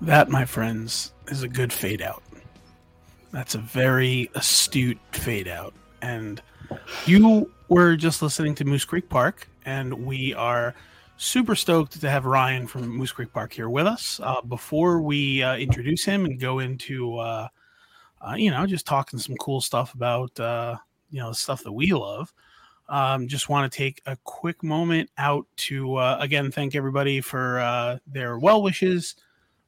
That, my friends, is a good fade out. That's a very astute fade out. And you were just listening to Moose Creek Park, and we are super stoked to have Ryan from Moose Creek Park here with us. Uh, before we uh, introduce him and go into, uh, uh, you know, just talking some cool stuff about, uh, you know, stuff that we love, um, just want to take a quick moment out to, uh, again, thank everybody for their well wishes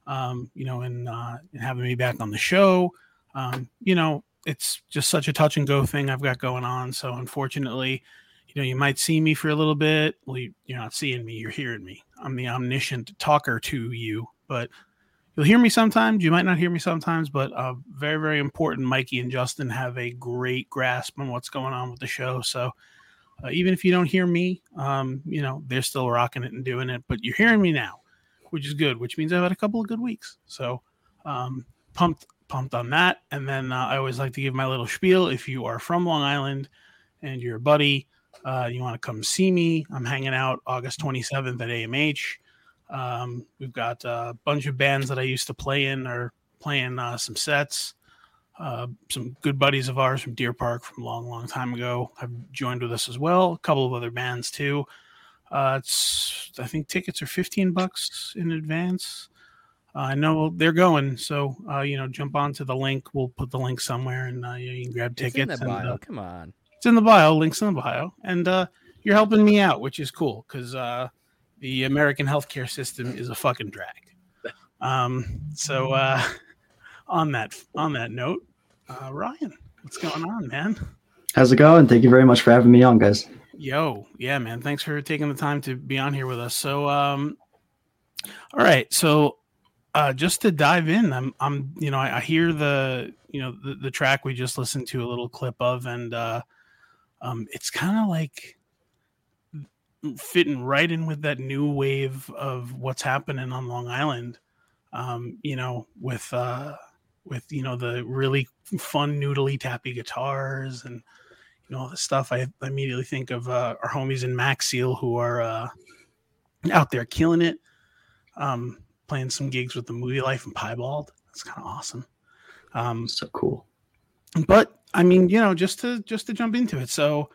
um, you know, and, uh, and having me back on the show. Um, you know, it's just such a touch and go thing I've got going on. So unfortunately, you know, you might see me for a little bit. Well, you, you're not seeing me, you're hearing me. I'm the omniscient talker to you, but you'll hear me sometimes. You might not hear me sometimes, but uh, very, very important. Mikey and Justin have a great grasp on what's going on with the show. So uh, even if you don't hear me, um, you know, they're still rocking it and doing it, but you're hearing me now which is good, which means I've had a couple of good weeks. So um, pumped, pumped on that. And then uh, I always like to give my little spiel. If you are from Long Island and you're a buddy, uh, you want to come see me. I'm hanging out August 27th at AMH. Um, we've got a bunch of bands that I used to play in are playing uh, some sets. Uh, some good buddies of ours from Deer Park from a long, long time ago have joined with us as well. A couple of other bands too. Uh, it's I think tickets are 15 bucks in advance. Uh, I know they're going, so uh, you know, jump onto the link. We'll put the link somewhere, and uh, you can grab It's in tickets. the and, bio. uh, Come on. it's in the bio. Links in the bio, and uh, you're helping me out, which is cool because uh, the American healthcare system is a fucking drag. Um, so uh, on that on that note, uh, Ryan, what's going on, man? How's it going? Thank you very much for having me on, guys. Yo, yeah, man. Thanks for taking the time to be on here with us. So, um, all right. So, uh, just to dive in, I'm, I'm, you know, I, I hear the, you know, the, the track we just listened to a little clip of, and uh, um, it's kind of like fitting right in with that new wave of what's happening on Long Island. Um, you know, with uh, with you know the really fun noodly tappy guitars and you know all this stuff. I immediately think of uh, our homies in Macseal who are uh, out there killing it, um, playing some gigs with the Movie Life and Piebald. That's kind of awesome. Um, So cool. but I mean, you know, just to just to jump into it. So,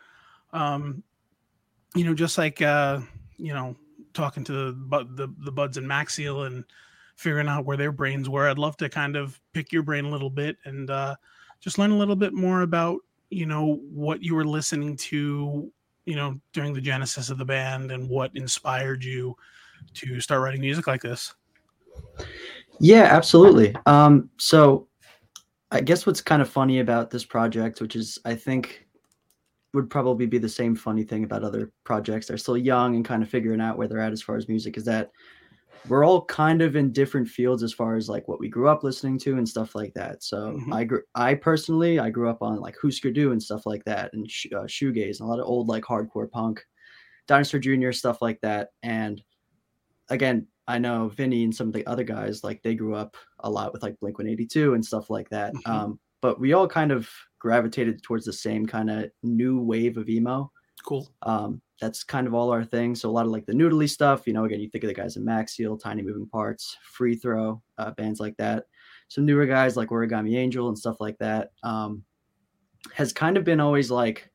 um, you know, just like uh, you know, talking to the the, the buds and Macseal and figuring out where their brains were. I'd love to kind of pick your brain a little bit and uh, just learn a little bit more about you know what you were listening to, you know, during the genesis of the band and what inspired you to start writing music like this. Yeah, absolutely. Um, so I guess what's kind of funny about this project, which is I think would probably be the same funny thing about other projects. They're still young and kind of figuring out where they're at as far as music is that we're all kind of in different fields as far as like what we grew up listening to and stuff like that. So Mhm. I grew, I personally, I grew up on like Husker Du and stuff like that, and sh- uh, shoegaze and a lot of old like hardcore punk, Dinosaur Jr. stuff like that. And again, I know Vinny and some of the other guys like they grew up a lot with like Blink One Eighty Two and stuff like that. Mhm. Um, but we all kind of gravitated towards the same kind of new wave of emo Cool. um, that's kind of all our thing. So a lot of like the noodly stuff, you know, again, you think of the guys in Macseal, Tiny Moving Parts, Free Throw, uh, bands like that. Some newer guys like Origami Angel and stuff like that. Um, has kind of been always like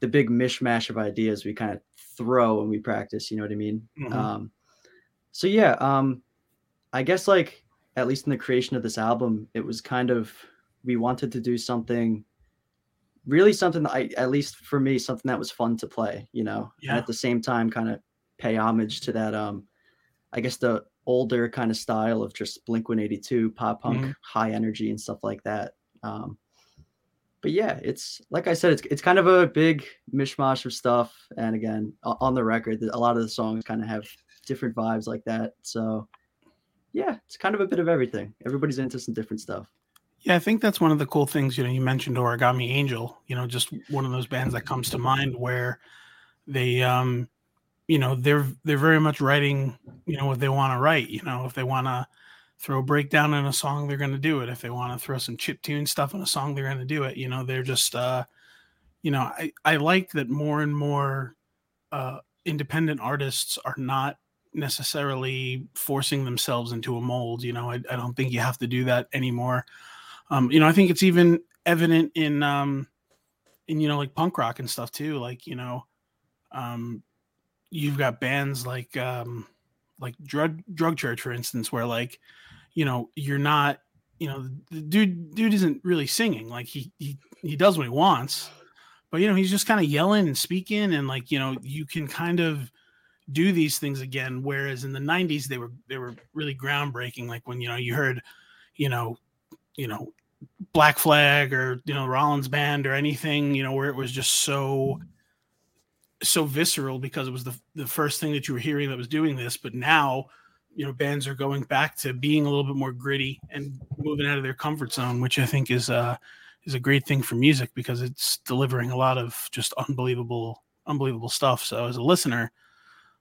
the big mishmash of ideas we kind of throw when we practice. You know what I mean? Mhm. Um, so yeah, um, I guess like at least in the creation of this album, it was kind of we wanted to do something really something that I at least for me something that was fun to play, you know, Yeah. and at the same time kind of pay homage to that um I guess the older kind of style of just Blink 182 pop punk Mhm. high energy and stuff like that. Um but yeah, it's like I said, it's it's kind of a big mishmash of stuff. And again, on the record, a lot of the songs kind of have different vibes like that. So yeah, it's kind of a bit of everything. Everybody's into some different stuff. Yeah, I think that's one of the cool things. You know, you mentioned Origami Angel. You know, just one of those bands that comes to mind where they, um, you know, they're they're very much writing. You know, what they want to write. You know, if they want to throw a breakdown in a song, they're going to do it. If they want to throw some chip tune stuff in a song, they're going to do it. You know, they're just, uh, you know, I I like that more and more uh, independent artists are not necessarily forcing themselves into a mold. You know, I, I don't think you have to do that anymore. Um, you know, I think it's even evident in um in you know like punk rock and stuff too. Like, you know, um you've got bands like um like drug drug church for instance, where like, you know, you're not you know, the dude dude isn't really singing. Like he he he does what he wants, but you know, he's just kind of yelling and speaking and like, you know, you can kind of do these things again. Whereas in the '90s, they were they were really groundbreaking. Like when you know you heard, you know, you know, Black Flag or you know Rollins Band or anything, you know, where it was just so so visceral because it was the the first thing that you were hearing that was doing this. But now, you know, bands are going back to being a little bit more gritty and moving out of their comfort zone, which I think is uh is a great thing for music because it's delivering a lot of just unbelievable unbelievable stuff. So as a listener,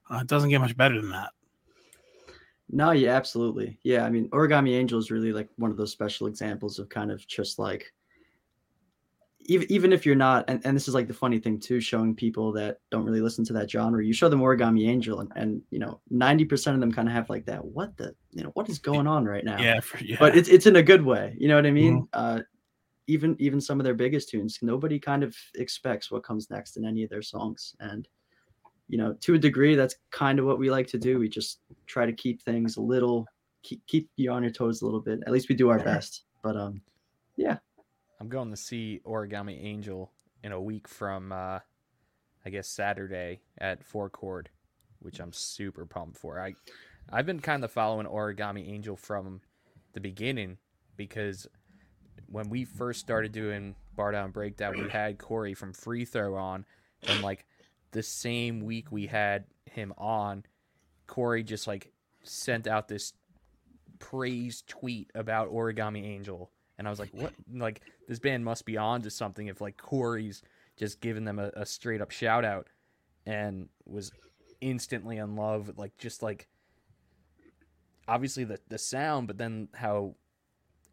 uh, it doesn't get much better than that. No, yeah, absolutely. Yeah, I mean, Origami Angel is really like one of those special examples of kind of just like even even if you're not, and, and this is like the funny thing too, showing people that don't really listen to that genre, you show them Origami Angel, and, and you know, ninety percent of them kind of have like that, what the, you know, what is going on right now? Yeah, for, yeah. But it's it's in a good way, you know what I mean? Uh, even even some of their biggest tunes, nobody kind of expects what comes next in any of their songs, and you know, to a degree, that's kind of what we like to do. We just try to keep things a little, keep keep you on your toes a little bit. At least we do our best. But um, yeah, I'm going to see Origami Angel in a week from, uh, I guess Saturday at Four Chord, which I'm super pumped for. I, I've been kind of following Origami Angel from the beginning because when we first started doing Bardown Breakdown, we had Corey from Free Throw on, and like the same week we had him on, Corey just like sent out this praise tweet about Origami Angel. And I was like, what? Like, this band must be on to something if, like, Corey's just giving them a, a straight up shout out and was instantly in love with, like, just like, obviously the, the sound, but then how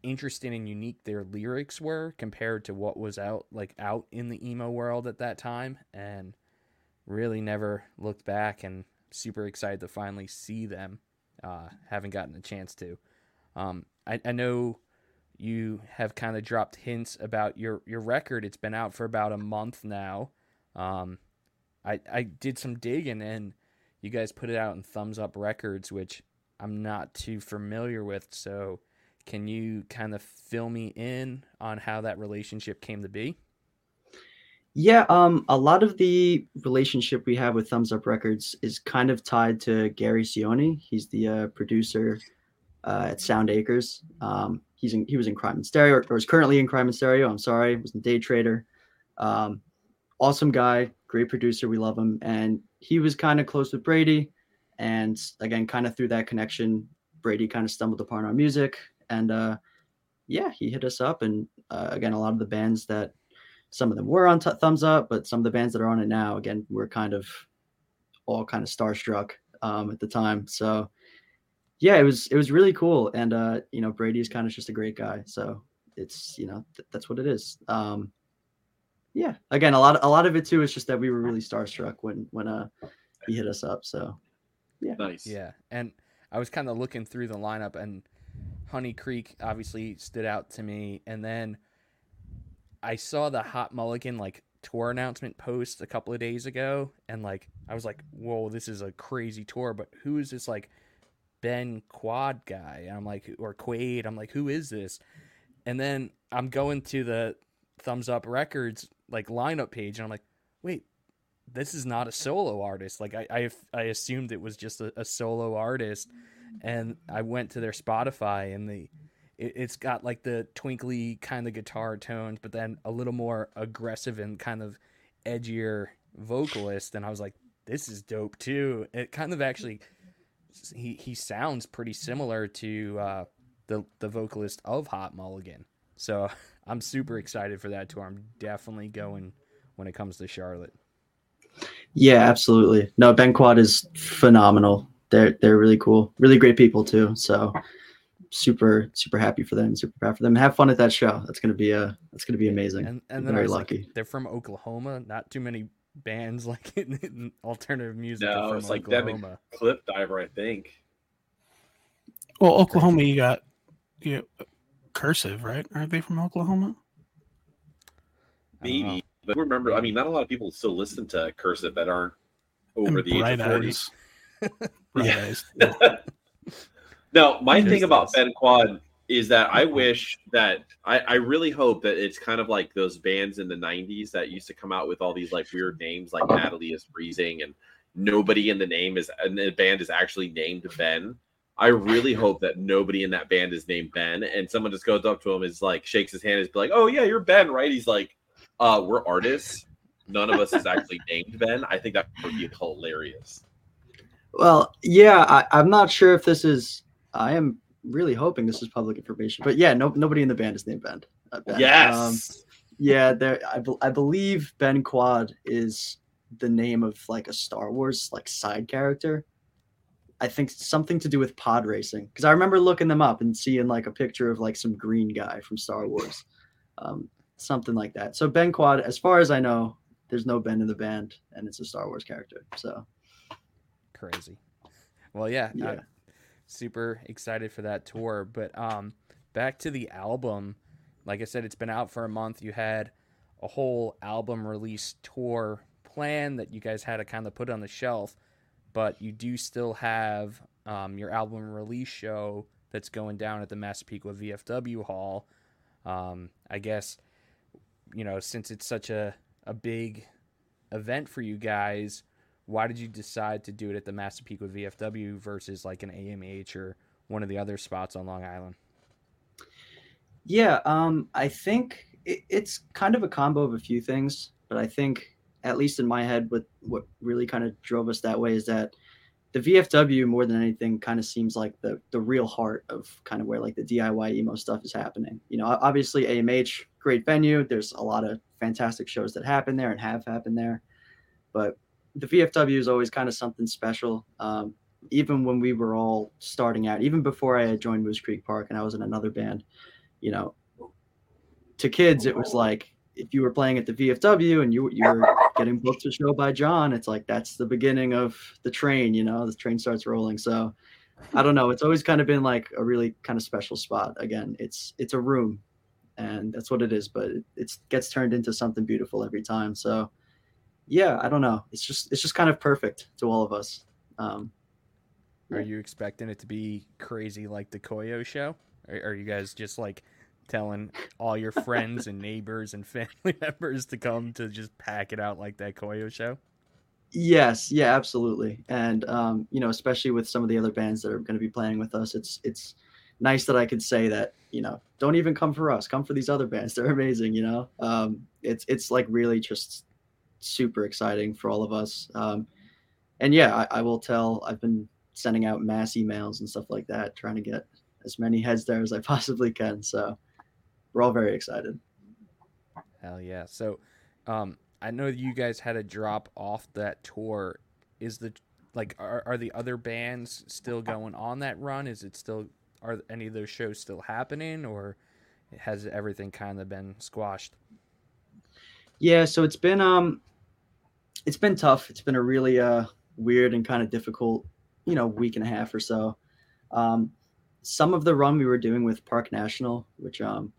interesting and unique their lyrics were compared to what was out, like, out in the emo world at that time. And really never looked back and super excited to finally see them. Uh, haven't gotten a chance to. Um, I, I know you have kind of dropped hints about your, your record. It's been out for about a month now. Um, I, I did some digging and you guys put it out in Thumbs Up Records, which I'm not too familiar with. So, can you kind of fill me in on how that relationship came to be? Yeah, um, a lot of the relationship we have with Thumbs Up Records is kind of tied to Gary Cioni. He's the uh, producer uh, at Sound Acres. Um, he's in, he was in Crime in Stereo, or is currently in Crime in Stereo. I'm sorry, was in Daytrader. Um, awesome guy, great producer. We love him, and he was kind of close with Brady. And again, kind of through that connection, Brady kind of stumbled upon our music, and uh, yeah, he hit us up. And uh, again, a lot of the bands that some of them were on t- thumbs up but some of the bands that are on it now again we're kind of all kind of starstruck um, at the time. So yeah it was it was really cool. And uh you know brady is kind of just a great guy. So it's you know th- that's what it is. Um yeah again a lot a lot of it too is just that we were really starstruck when when uh he hit us up. So yeah. Nice. Yeah, and I was kind of looking through the lineup, and Honey Creek obviously stood out to me, and then I saw the Hot Mulligan like tour announcement post a couple of days ago, and like I was like, "Whoa, this is a crazy tour!" But who is this like Ben Quad guy? And I'm like, or Quaid? I'm like, who is this? And then I'm going to the Thumbs Up Records like lineup page, and I'm like, wait, this is not a solo artist. Like I, I, I assumed it was just a, a solo artist, and I went to their Spotify, and the, it, it's got like the twinkly kind of guitar tones, but then a little more aggressive and kind of edgier vocalist, and I was like, this is dope too. It kind of actually, he he sounds pretty similar to uh, the the vocalist of Hot Mulligan. So I'm super excited for that tour. I'm definitely going when it comes to Charlotte. yeah absolutely no ben quad is phenomenal they're they're really cool really great people too so super super happy for them super proud for them have fun at that show that's gonna be a that's gonna be amazing And and then very lucky like, they're from Oklahoma. Not too many bands like in, in alternative music. No, from it's like them and Oklahoma. Clip Diver, I think. Well, Oklahoma, you got you know, cursive, right? Aren't they from Oklahoma? I don't know. Maybe. But remember, I mean, not a lot of people still listen to Cursive that aren't over And the age of 40. Yeah. eyes. No, my thing about this. Ben Quad is that I wish that I, I really hope that it's kind of like those bands in the 90s that used to come out with all these like weird names like Natalie is freezing and nobody in the name is and the band is actually named Ben. I really hope that nobody in that band is named Ben and someone just goes up to him is like shakes his hand and is like, Oh yeah, you're Ben, right? He's like, uh, we're artists. None of us is actually named Ben. I think that would be hilarious. well yeah I, i'm not sure if this is i am really hoping this is public information but yeah no nobody in the band is named ben, uh, ben. Yes. Um, yeah there I, bel- I believe ben quad is the name of like a star wars like side character i think something to do with pod racing because i remember looking them up and seeing like a picture of like some green guy from star wars um, something like that so ben quad as far as i know there's no ben in the band and it's a star wars character so Crazy. Well, yeah, Yeah. Super excited for that tour. But um, back to the album. Like I said, it's been out for a month. You had a whole album release tour plan that you guys had to kind of put on the shelf, but you do still have um, your album release show that's going down at the Massapequa VFW Hall. Um, I guess you know since it's such a a big event for you guys why did you decide to do it at the Massapequa VFW versus like an AMH or one of the other spots on Long Island? Yeah, um, I think it, it's kind of a combo of a few things, but I think, at least in my head, what what really kind of drove us that way is that the VFW more than anything kind of seems like the the real heart of kind of where like the DIY emo stuff is happening. You know, obviously AMH, great venue. There's a lot of fantastic shows that happen there and have happened there, but the VFW is always kind of something special. Um, even when we were all starting out, even before I had joined Moose Creek Park and I was in another band, you know, to kids it was like if you were playing at the VFW and you you were getting booked to show by John, it's like that's the beginning of the train. You know, the train starts rolling. So I don't know. It's always kind of been like a really kind of special spot. Again, it's it's a room, and that's what it is. But it it's, gets turned into something beautiful every time. So yeah, I don't know. It's just it's just kind of perfect to all of us. Um, Are you expecting it to be crazy like the Koyo show? Are, are you guys just like telling all your friends and neighbors and family members to come to just pack it out like that Koyo show? Yes, yeah, absolutely. And um, you know, especially with some of the other bands that are going to be playing with us, it's it's nice that I could say that, you know, don't even come for us, come for these other bands. They're amazing, you know. Um, it's it's like really just super exciting for all of us. Um, and yeah, I, I will tell. I've been sending out mass emails and stuff like that, trying to get as many heads there as I possibly can. So we're all very excited. Hell yeah. So um I know you guys had a drop off that tour. Is the like are, are the other bands still going on that run? Is it still are any of those shows still happening or has everything kind of been squashed? Yeah, so it's been um it's been tough. It's been a really uh weird and kind of difficult, you know, week and a half or so. Um some of the run we were doing with Park National, which um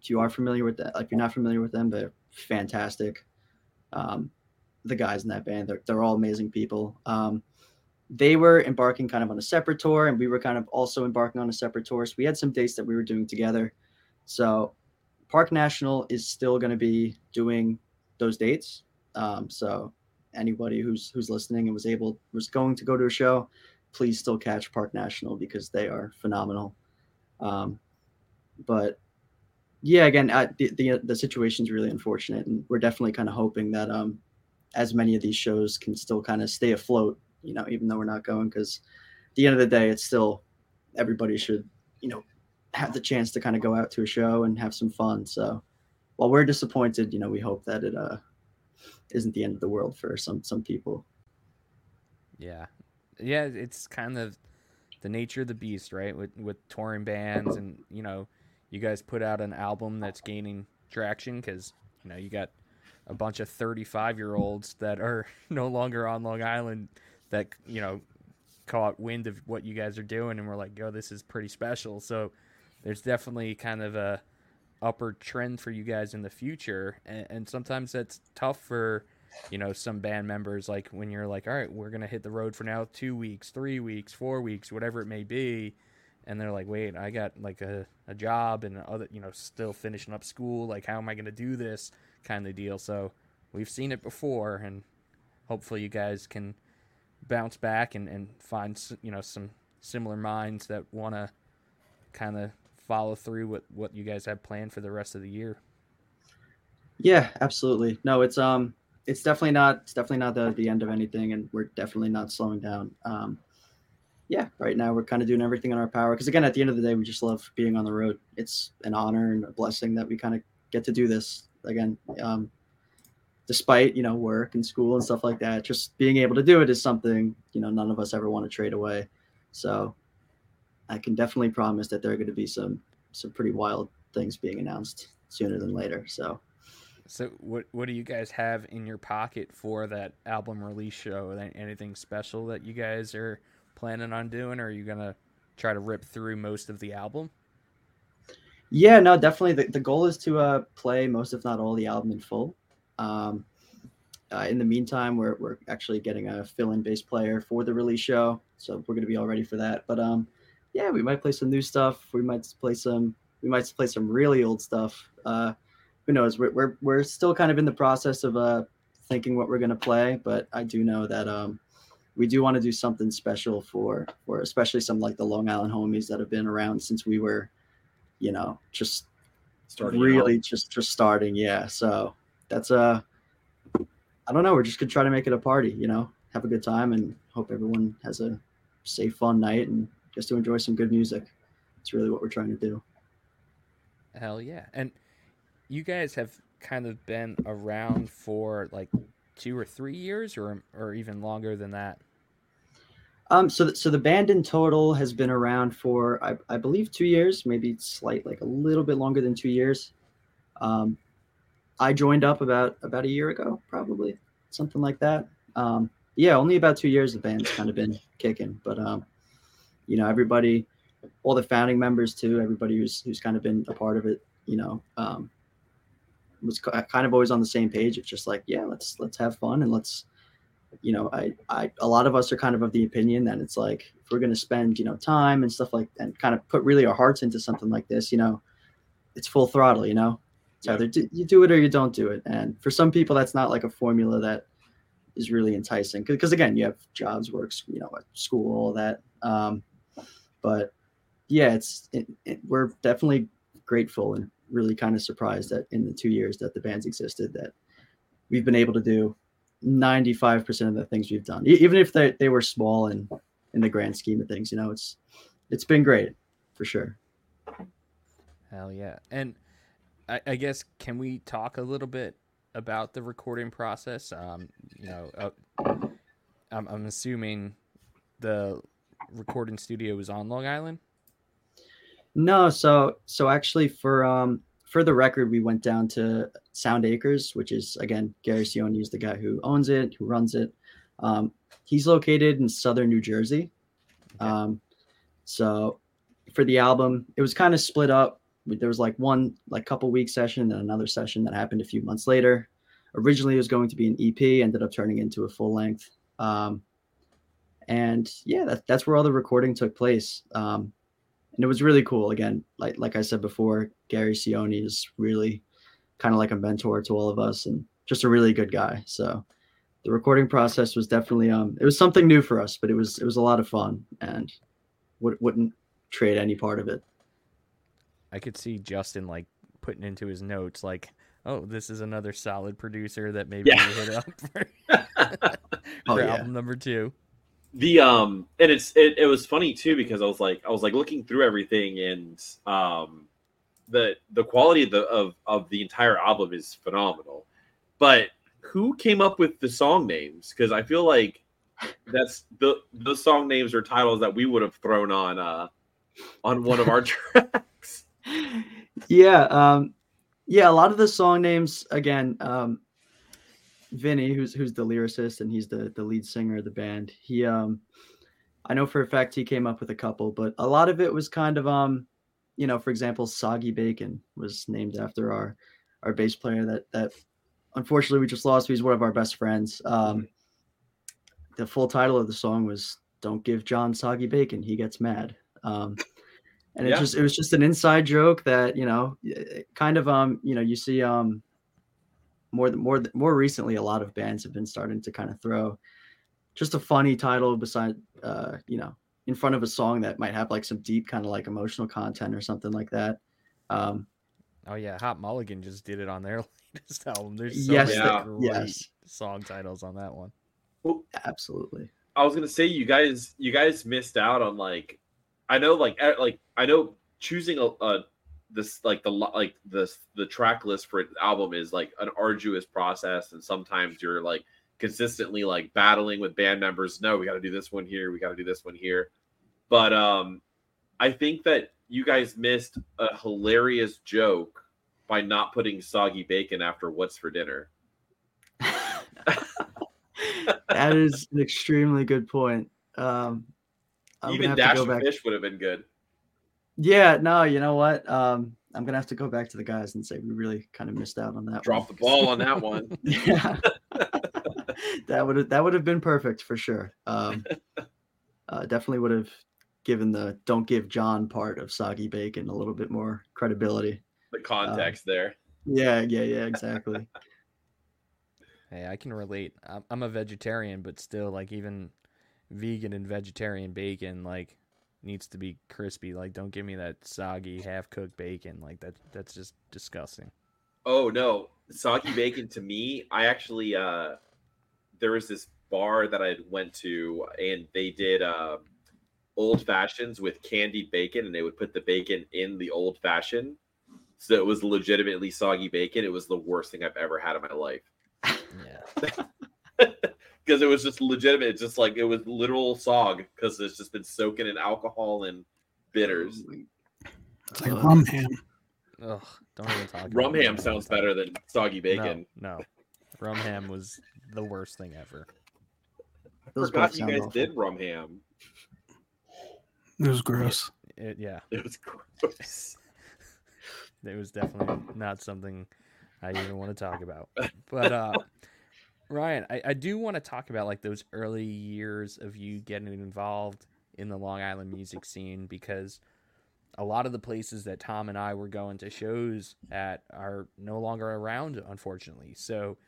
if you are familiar with that, if you're not familiar with them, they're fantastic. Um the guys in that band, they're they're all amazing people. Um they were embarking kind of on a separate tour and we were kind of also embarking on a separate tour. So we had some dates that we were doing together. So Park National is still going to be doing those dates. Um, so anybody who's who's listening and was able was going to go to a show, please still catch Park National because they are phenomenal. Um, but yeah, again, I, the, the the situation's really unfortunate, and we're definitely kind of hoping that um, as many of these shows can still kind of stay afloat. You know, even though we're not going, because at the end of the day, it's still everybody should you know have the chance to kind of go out to a show and have some fun. So while we're disappointed, you know, we hope that it uh isn't the end of the world for some some people. Yeah. Yeah, it's kind of the nature of the beast, right? With with touring bands and, you know, you guys put out an album that's gaining traction cuz you know, you got a bunch of 35-year-olds that are no longer on Long Island that, you know, caught wind of what you guys are doing and we're like, "Yo, this is pretty special." So there's definitely kind of a upward trend for you guys in the future. And, and sometimes that's tough for you know some band members like when you're like all right we're gonna hit the road for now two weeks three weeks four weeks whatever it may be. And they're like wait i got like a, a job and other you know still finishing up school like how am i gonna do this? kind of deal. So we've seen it before and hopefully you guys can bounce back and, and find you know some similar minds that want to kind of follow through with what you guys have planned for the rest of the year. Yeah, absolutely. No, it's um it's definitely not it's definitely not the, the end of anything and we're definitely not slowing down. Um yeah, right now we're kind of doing everything in our power because again at the end of the day we just love being on the road. It's an honor and a blessing that we kind of get to do this again. Um despite, you know, work and school and stuff like that, just being able to do it is something, you know, none of us ever want to trade away. So I can definitely promise that there are going to be some some pretty wild things being announced sooner than later. So So what what do you guys have in your pocket for that album release show? Anything special that you guys are planning on doing or are you going to try to rip through most of the album? Yeah, no, definitely. The, the goal is to uh, play most, if not all, the album in full. Um, uh, in the meantime, we're, we're actually getting a fill-in bass player for the release show, so we're going to be all ready for that. But um, yeah, we might play some new stuff. We might play some. We might play some really old stuff. Uh, who knows? We're, we're we're still kind of in the process of uh, thinking what we're going to play, but I do know that um, we do want to do something special for for especially some like the Long Island homies that have been around since we were you know, just Starting really out. just just starting. Yeah. So that's uh I don't know. We're just gonna try to make it a party, you know, have a good time and hope everyone has a safe, fun night and just to enjoy some good music. It's really what we're trying to do. Hell yeah. And you guys have kind of been around for like 2 or 3 years or or even longer than that. Um, so, th- so the band in total has been around for, I, I believe, two years, maybe slight, like a little bit longer than two years. Um, I joined up about about a year ago, probably something like that. Um, yeah, only about two years the band's kind of been kicking, but um, you know, everybody, all the founding members too, everybody who's who's kind of been a part of it, you know, um, was kind of always on the same page. It's just like, yeah, let's let's have fun and let's you know, I, I, a lot of us are kind of of the opinion that it's like if we're going to spend, you know, time and stuff like and kind of put really our hearts into something like this, you know, it's full throttle. You know, it's either do, you do it or you don't do it. And for some people, that's not like a formula that is really enticing because again, you have jobs, works, you know, at school, all that. Um, but yeah, it's it, it, we're definitely grateful and really kind of surprised that in the two years that the band's existed that we've been able to do 95% of the things we've done even if they, they were small and in the grand scheme of things you know it's it's been great for sure Hell yeah. And I, I guess can we talk a little bit about the recording process? Um, you know, uh, I'm, I'm assuming the recording studio was on Long Island. no so so actually for um for the record we went down to sound acres which is again gary Cioni is the guy who owns it who runs it. Um he's located in southern new jersey. Um so for the album it was kind of split up. There was like one like couple week session and another session that happened a few months later. Originally it was going to be an ep ended up turning into a full length. Um and yeah that, that's where all the recording took place um and it was really cool again like like i said before gary Cioni is really kind of like a mentor to all of us and just a really good guy so the recording process was definitely um it was something new for us but it was it was a lot of fun and would, wouldn't trade any part of it I could see Justin like putting into his notes like, "Oh, this is another solid producer that maybe Yeah. we hit up for, Oh, for yeah. album number two. The um and it's it, it was funny too because i was like i was like looking through everything and um the the quality of the of, of the entire album is phenomenal. But who came up with the song names? Because i feel like that's the the song names or titles that we would have thrown on uh on one of our tracks. Yeah um yeah a lot of the song names again um vinny who's who's the lyricist and he's the the lead singer of the band he um i know for a fact he came up with a couple but a lot of it was kind of um you know for example soggy bacon was named after our our bass player that that unfortunately we just lost he's one of our best friends. Um the full title of the song was don't give john soggy bacon he gets mad. Um and it Yeah. just it was just an inside joke that you know kind of um you know you see um more th- more more recently a lot of bands have been starting to kind of throw just a funny title beside uh you know in front of a song that might have like some deep kind of like emotional content or something like that um Oh yeah, Hot Mulligan just did it on their latest album. There's so yes many Yeah. great yes song titles on that one. absolutely I was gonna say you guys you guys missed out on like I know like like I know choosing a, a this like the like the the track list for an album is like an arduous process and sometimes you're like consistently like battling with band members no we got to do this one here we got to do this one here. But um I think that you guys missed a hilarious joke by not putting soggy bacon after what's for dinner. That is an extremely good point. Um I'm even dash of go back fish would have been good yeah no you know what? Um i'm gonna have to go back to the guys and say we really kind of missed out on that drop the ball on that one. Yeah. That would have that would have been perfect for sure. Um uh, definitely would have given the don't give john part of soggy bacon a little bit more credibility. The context there. yeah yeah yeah exactly. Hey, I can relate. I'm, I'm a vegetarian, but still, like even vegan and vegetarian bacon, like needs to be crispy. Like, don't give me that soggy, half cooked bacon. Like that. That's just disgusting. Oh no, soggy bacon to me. I actually uh there was this bar that I went to and they did um old fashions with candied bacon and they would put the bacon in the old fashioned. So it was legitimately soggy bacon. It was the worst thing I've ever had in my life. Yeah. Because it was just legitimate. It's just like it was literal sog because it's just been soaking in alcohol and bitters. It's like Uh, rum ham. Ugh. Don't even talk. Rum ham sounds better than soggy bacon. No, no. Rum ham was the worst thing ever. I Those forgot you guys awful. did rum ham. It was gross. It, yeah, It was gross. it was definitely not something I even want to talk about. But uh, Ryan, I, I do want to talk about like those early years of you getting involved in the Long Island music scene because a lot of the places that Tom and I were going to shows at are no longer around, unfortunately. So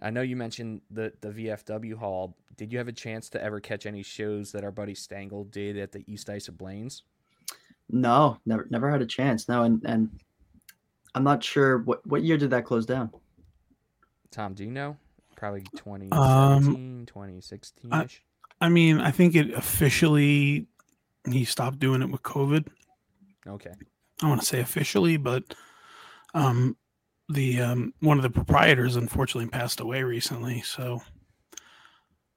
I know you mentioned the the VFW hall. Did you have a chance to ever catch any shows that our buddy Stangle did at the East Islip Lanes? No, never never had a chance. No, and and I'm not sure what what year did that close down. Tom, do you know? Probably 2017, Um, 2016 I- I mean, I think it officially he stopped doing it with COVID. Okay. I want to say officially, but um, the um, one of the proprietors unfortunately passed away recently. So,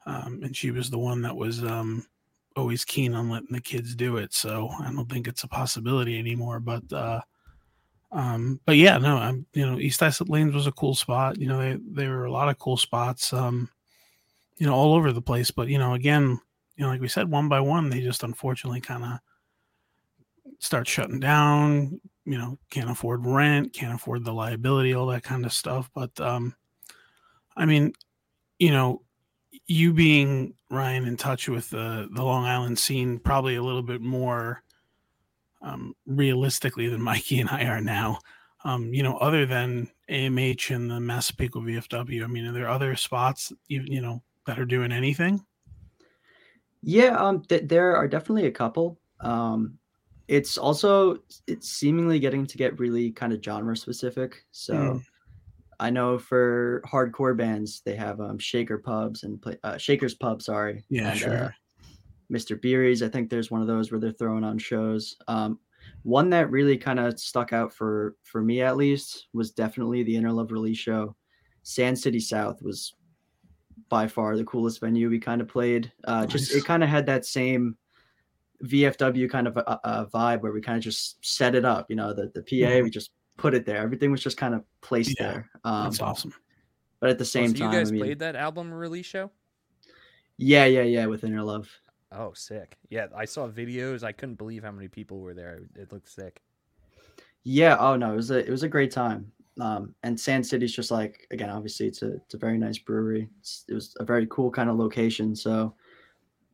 um, and she was the one that was um, always keen on letting the kids do it. So I don't think it's a possibility anymore. But uh, um, but yeah, no, I'm you know East Islip Lanes was a cool spot. You know, they, there were a lot of cool spots. Um, you know, all over the place. But you know, again, you know, like we said, one by one, they just unfortunately kind of start shutting down you know can't afford rent can't afford the liability all that kind of stuff but um i mean you know you being ryan in touch with the the long island scene probably a little bit more um realistically than mikey and i are now um you know other than amh and the massapequa vfw i mean are there other spots you, you know that are doing anything Yeah, um, th- there are definitely a couple. Um, it's also it's seemingly getting to get really kind of genre specific. So Mm. I know for hardcore bands they have um, Shaker pubs and play, uh, Shaker's Pub, sorry. Yeah, and, sure. uh, Mr. Beery's, I think there's one of those where they're throwing on shows. Um, one that really kind of stuck out for for me at least was definitely the Inner Love release show. Sand City South was by far the coolest venue we kind of played. Uh, Just it kind of had that same VFW kind of a, a vibe where we kind of just set it up. You know, the the PA we just put it there. Everything was just kind of placed Yeah, there. Um, that's awesome But at the Oh, same so time, you guys I mean, played that album release show? yeah, yeah, yeah, with Inner Love. Oh, sick. Yeah, I saw videos. I couldn't believe how many people were there. It looked sick. Yeah. Oh no, it was a it was a great time. Um, and Sand City's just like again, obviously it's a it's a very nice brewery. It's, it was a very cool kind of location. So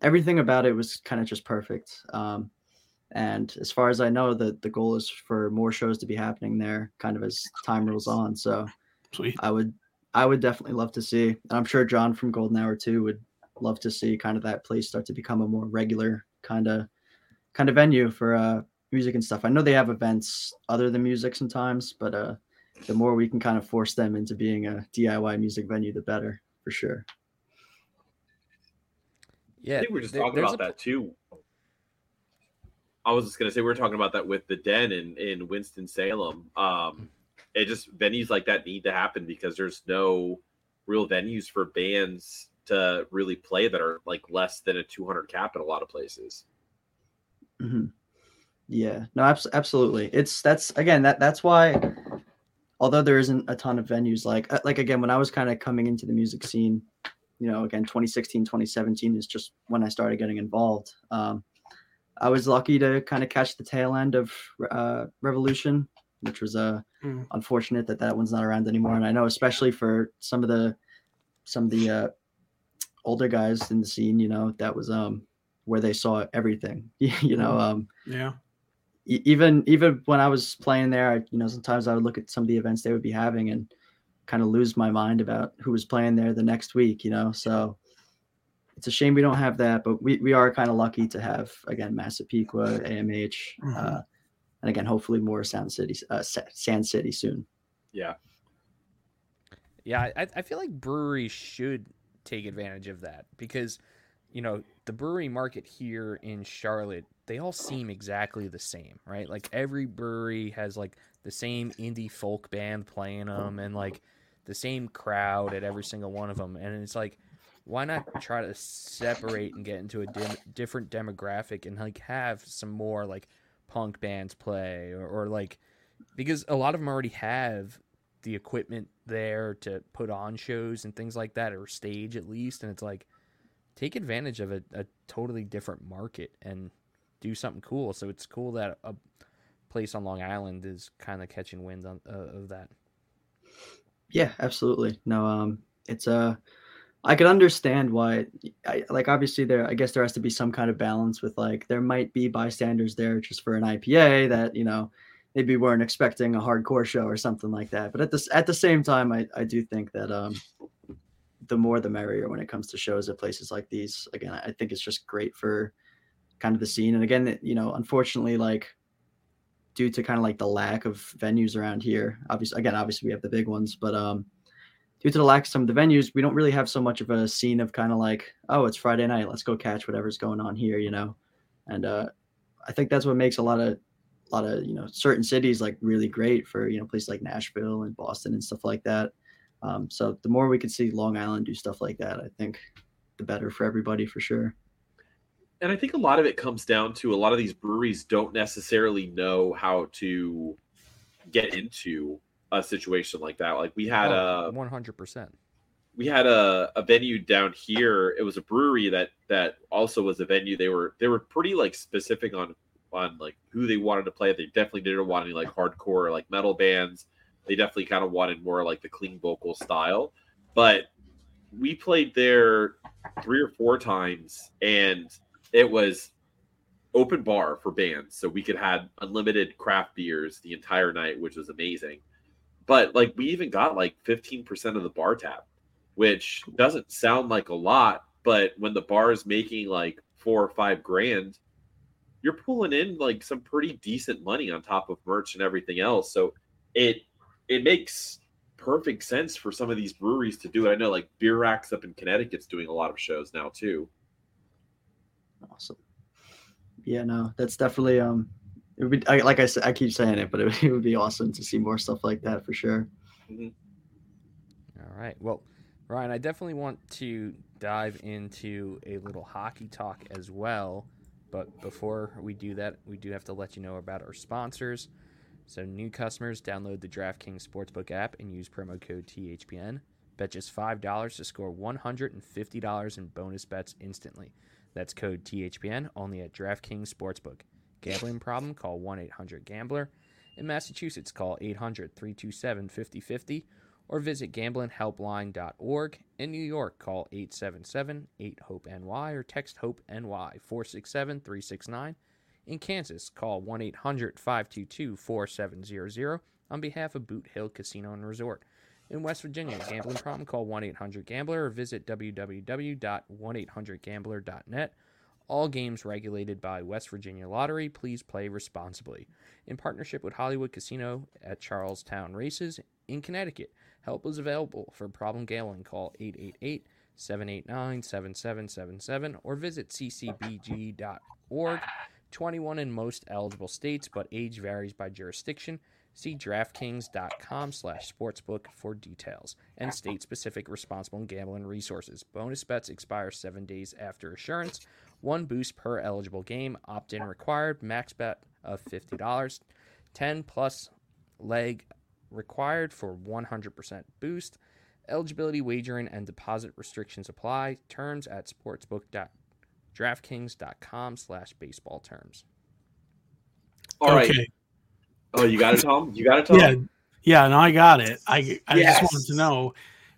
everything about it was kind of just perfect. Um, and as far as I know, the the goal is for more shows to be happening there, kind of as time rolls on. So sweet I would I would definitely love to see, and I'm sure John from Golden Hour too would love to see kind of that place start to become a more regular kind of kind of venue for uh music and stuff. I know they have events other than music sometimes, but uh the more we can kind of force them into being a DIY music venue, the better for sure. Yeah, I think we are just there- talking about a- that too. I was just gonna say we were talking about that with the Den in in Winston Salem. Um, it just venues like that need to happen because there's no real venues for bands to really play that are like less than a 200 cap in a lot of places. hmm Yeah, no, abs- absolutely. It's that's again that that's why, although there isn't a ton of venues like uh, like again when I was kind of coming into the music scene, you know, again 2016, 2017 is just when I started getting involved. Um, I was lucky to kind of catch the tail end of uh, Revolution, which was uh, Mm. unfortunate that that one's not around anymore. And I know especially for some of the some of the uh, older guys in the scene, you know, that was um where they saw everything. you know, um yeah even even when I was playing there, I, you know, sometimes I would look at some of the events they would be having and kind of lose my mind about who was playing there the next week, you know. So it's a shame we don't have that, but we, we are kind of lucky to have again Massapequa, AMH, Mhm. uh, and again hopefully more Sound City, uh, Sand City soon. Yeah, Yeah, I, I feel like breweries should take advantage of that because, you know, the brewery market here in Charlotte, they all seem exactly the same, right? Like every brewery has like the same indie folk band playing them and like the same crowd at every single one of them. And it's like, why not try to separate and get into a dim- different demographic and like have some more like punk bands play or, or like, because a lot of them already have the equipment there to put on shows and things like that or stage at least and it's like take advantage of a, a totally different market and do something cool so it's cool that a place on long island is kind of catching wind on, uh, of that Yeah, absolutely. No, um, it's a I could understand why I like obviously there I guess there has to be some kind of balance with like there might be bystanders there just for an IPA that, you know, maybe weren't expecting a hardcore show or something like that. But at this at the same time I, I do think that um the more the merrier when it comes to shows at places like these. Again, I think it's just great for kind of the scene. And again, you know, unfortunately, like due to kind of like the lack of venues around here, obviously again, obviously we have the big ones, but um due to the lack of some of the venues, we don't really have so much of a scene of kind of like, oh, it's Friday night, let's go catch whatever's going on here, you know. And uh, I think that's what makes a lot of, a lot of you know certain cities like really great for you know places like Nashville and Boston and stuff like that. Um, so the more we could see Long Island do stuff like that, I think the better for everybody for sure. and I think a lot of it comes down to a lot of these breweries don't necessarily know how to get into a situation like that. Like we had Oh, a 100%. we had a, a venue down here. It was a brewery that that also was a venue. They were they were pretty like specific on on like who they wanted to play. They definitely didn't want any like hardcore like metal bands. They definitely kind of wanted more like the clean vocal style. But we played there three or four times and it was open bar for bands. So we could have unlimited craft beers the entire night, which was amazing. But like we even got like 15% of the bar tab which doesn't sound like a lot, but when the bar is making like four or five grand, you're pulling in like some pretty decent money on top of merch and everything else. So it it makes perfect sense for some of these breweries to do it. I know like Beer Racks up in Connecticut's doing a lot of shows now too. Awesome. Yeah, no, that's definitely um it would be I, like I said I keep saying it, but it, it would be awesome to see more stuff like that for sure. All right. Well, Ryan, I definitely want to dive into a little hockey talk as well. But before we do that, we do have to let you know about our sponsors. So, new customers download the DraftKings Sportsbook app and use promo code THPN. Bet just $5 to score $150 in bonus bets instantly. That's code THPN only at DraftKings Sportsbook. Gambling problem? Call 1 800 Gambler. In Massachusetts, call 800 327 5050 or visit gamblinghelpline.org. In New York, call 877 8 HOPE NY or text HOPE NY 467 369. In Kansas, call 1 800 522 4700 on behalf of Boot Hill Casino and Resort. In West Virginia, gambling problem, call 1 800 Gambler or visit www.1800Gambler.net. All games regulated by West Virginia Lottery. Please play responsibly. In partnership with Hollywood Casino at Charlestown Races in Connecticut, help is available for problem gambling. Call 888 789 7777 or visit ccbg.org. 21 in most eligible states, but age varies by jurisdiction. See DraftKings.com slash sportsbook for details and state-specific responsible gambling resources. Bonus bets expire seven days after assurance. One boost per eligible game. Opt-in required. Max bet of $50. 10 plus leg required for 100% boost. Eligibility, wagering, and deposit restrictions apply. Terms at sportsbook.draftkings.com slash baseball terms. All right. okay. Oh, you got it, Tom? You got it, Tom? Yeah, yeah, no, I got it. I I just wanted to know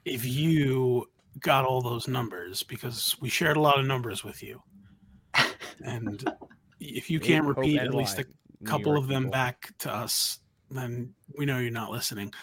if you got all those numbers because we shared a lot of numbers with you, and if you can't repeat at least a couple of them people. back to us, then we know you're not listening.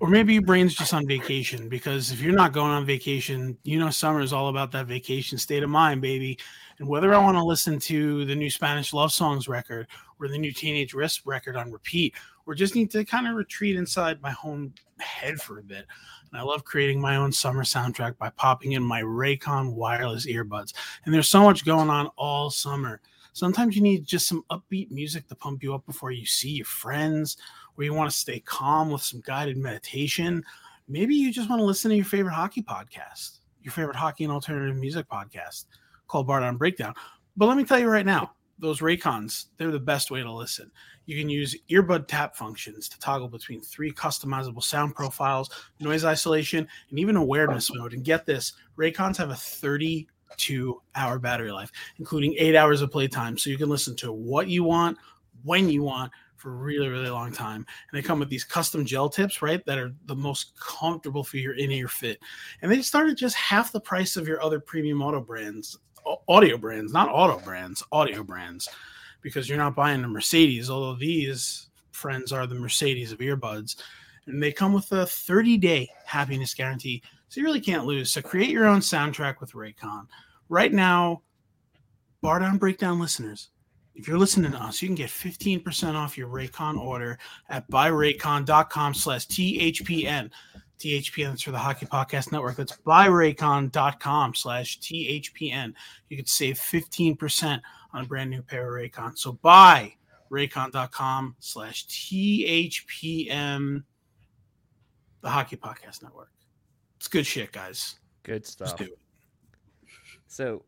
Or maybe your brain's just on vacation because if you're not going on vacation, you know summer is all about that vacation state of mind, baby. And whether I want to listen to the new Spanish love songs record or the new Teenage Wrist record on repeat, or just need to kind of retreat inside my own head for a bit. And I love creating my own summer soundtrack by popping in my Raycon wireless earbuds. And there's so much going on all summer. Sometimes you need just some upbeat music to pump you up before you see your friends, or you want to stay calm with some guided meditation. Maybe you just want to listen to your favorite hockey podcast, your favorite hockey and alternative music podcast called Bardown Breakdown. But let me tell you right now, those Raycons, they're the best way to listen. You can use earbud tap functions to toggle between three customizable sound profiles, noise isolation, and even awareness mode. And get this Raycons have a 32 hour battery life, including eight hours of playtime. So you can listen to what you want, when you want, for a really, really long time. And they come with these custom gel tips, right? That are the most comfortable for your in ear fit. And they start at just half the price of your other premium auto brands, audio brands, not auto brands, audio brands, because you're not buying a Mercedes, although these friends are the Mercedes of earbuds. And they come with a 30 day happiness guarantee. So you really can't lose. So create your own soundtrack with Raycon. Right now, Bardown Breakdown listeners, if you're listening to us, you can get 15% off your Raycon order at buyraycon.com slash THPN. THPN is for the Hockey Podcast Network. That's buyraycon.com slash THPN. You could save 15% on a brand new pair of Raycon. So buy raycon.com slash THPN, the Hockey Podcast Network. It's good shit, guys. Good stuff. do it. So,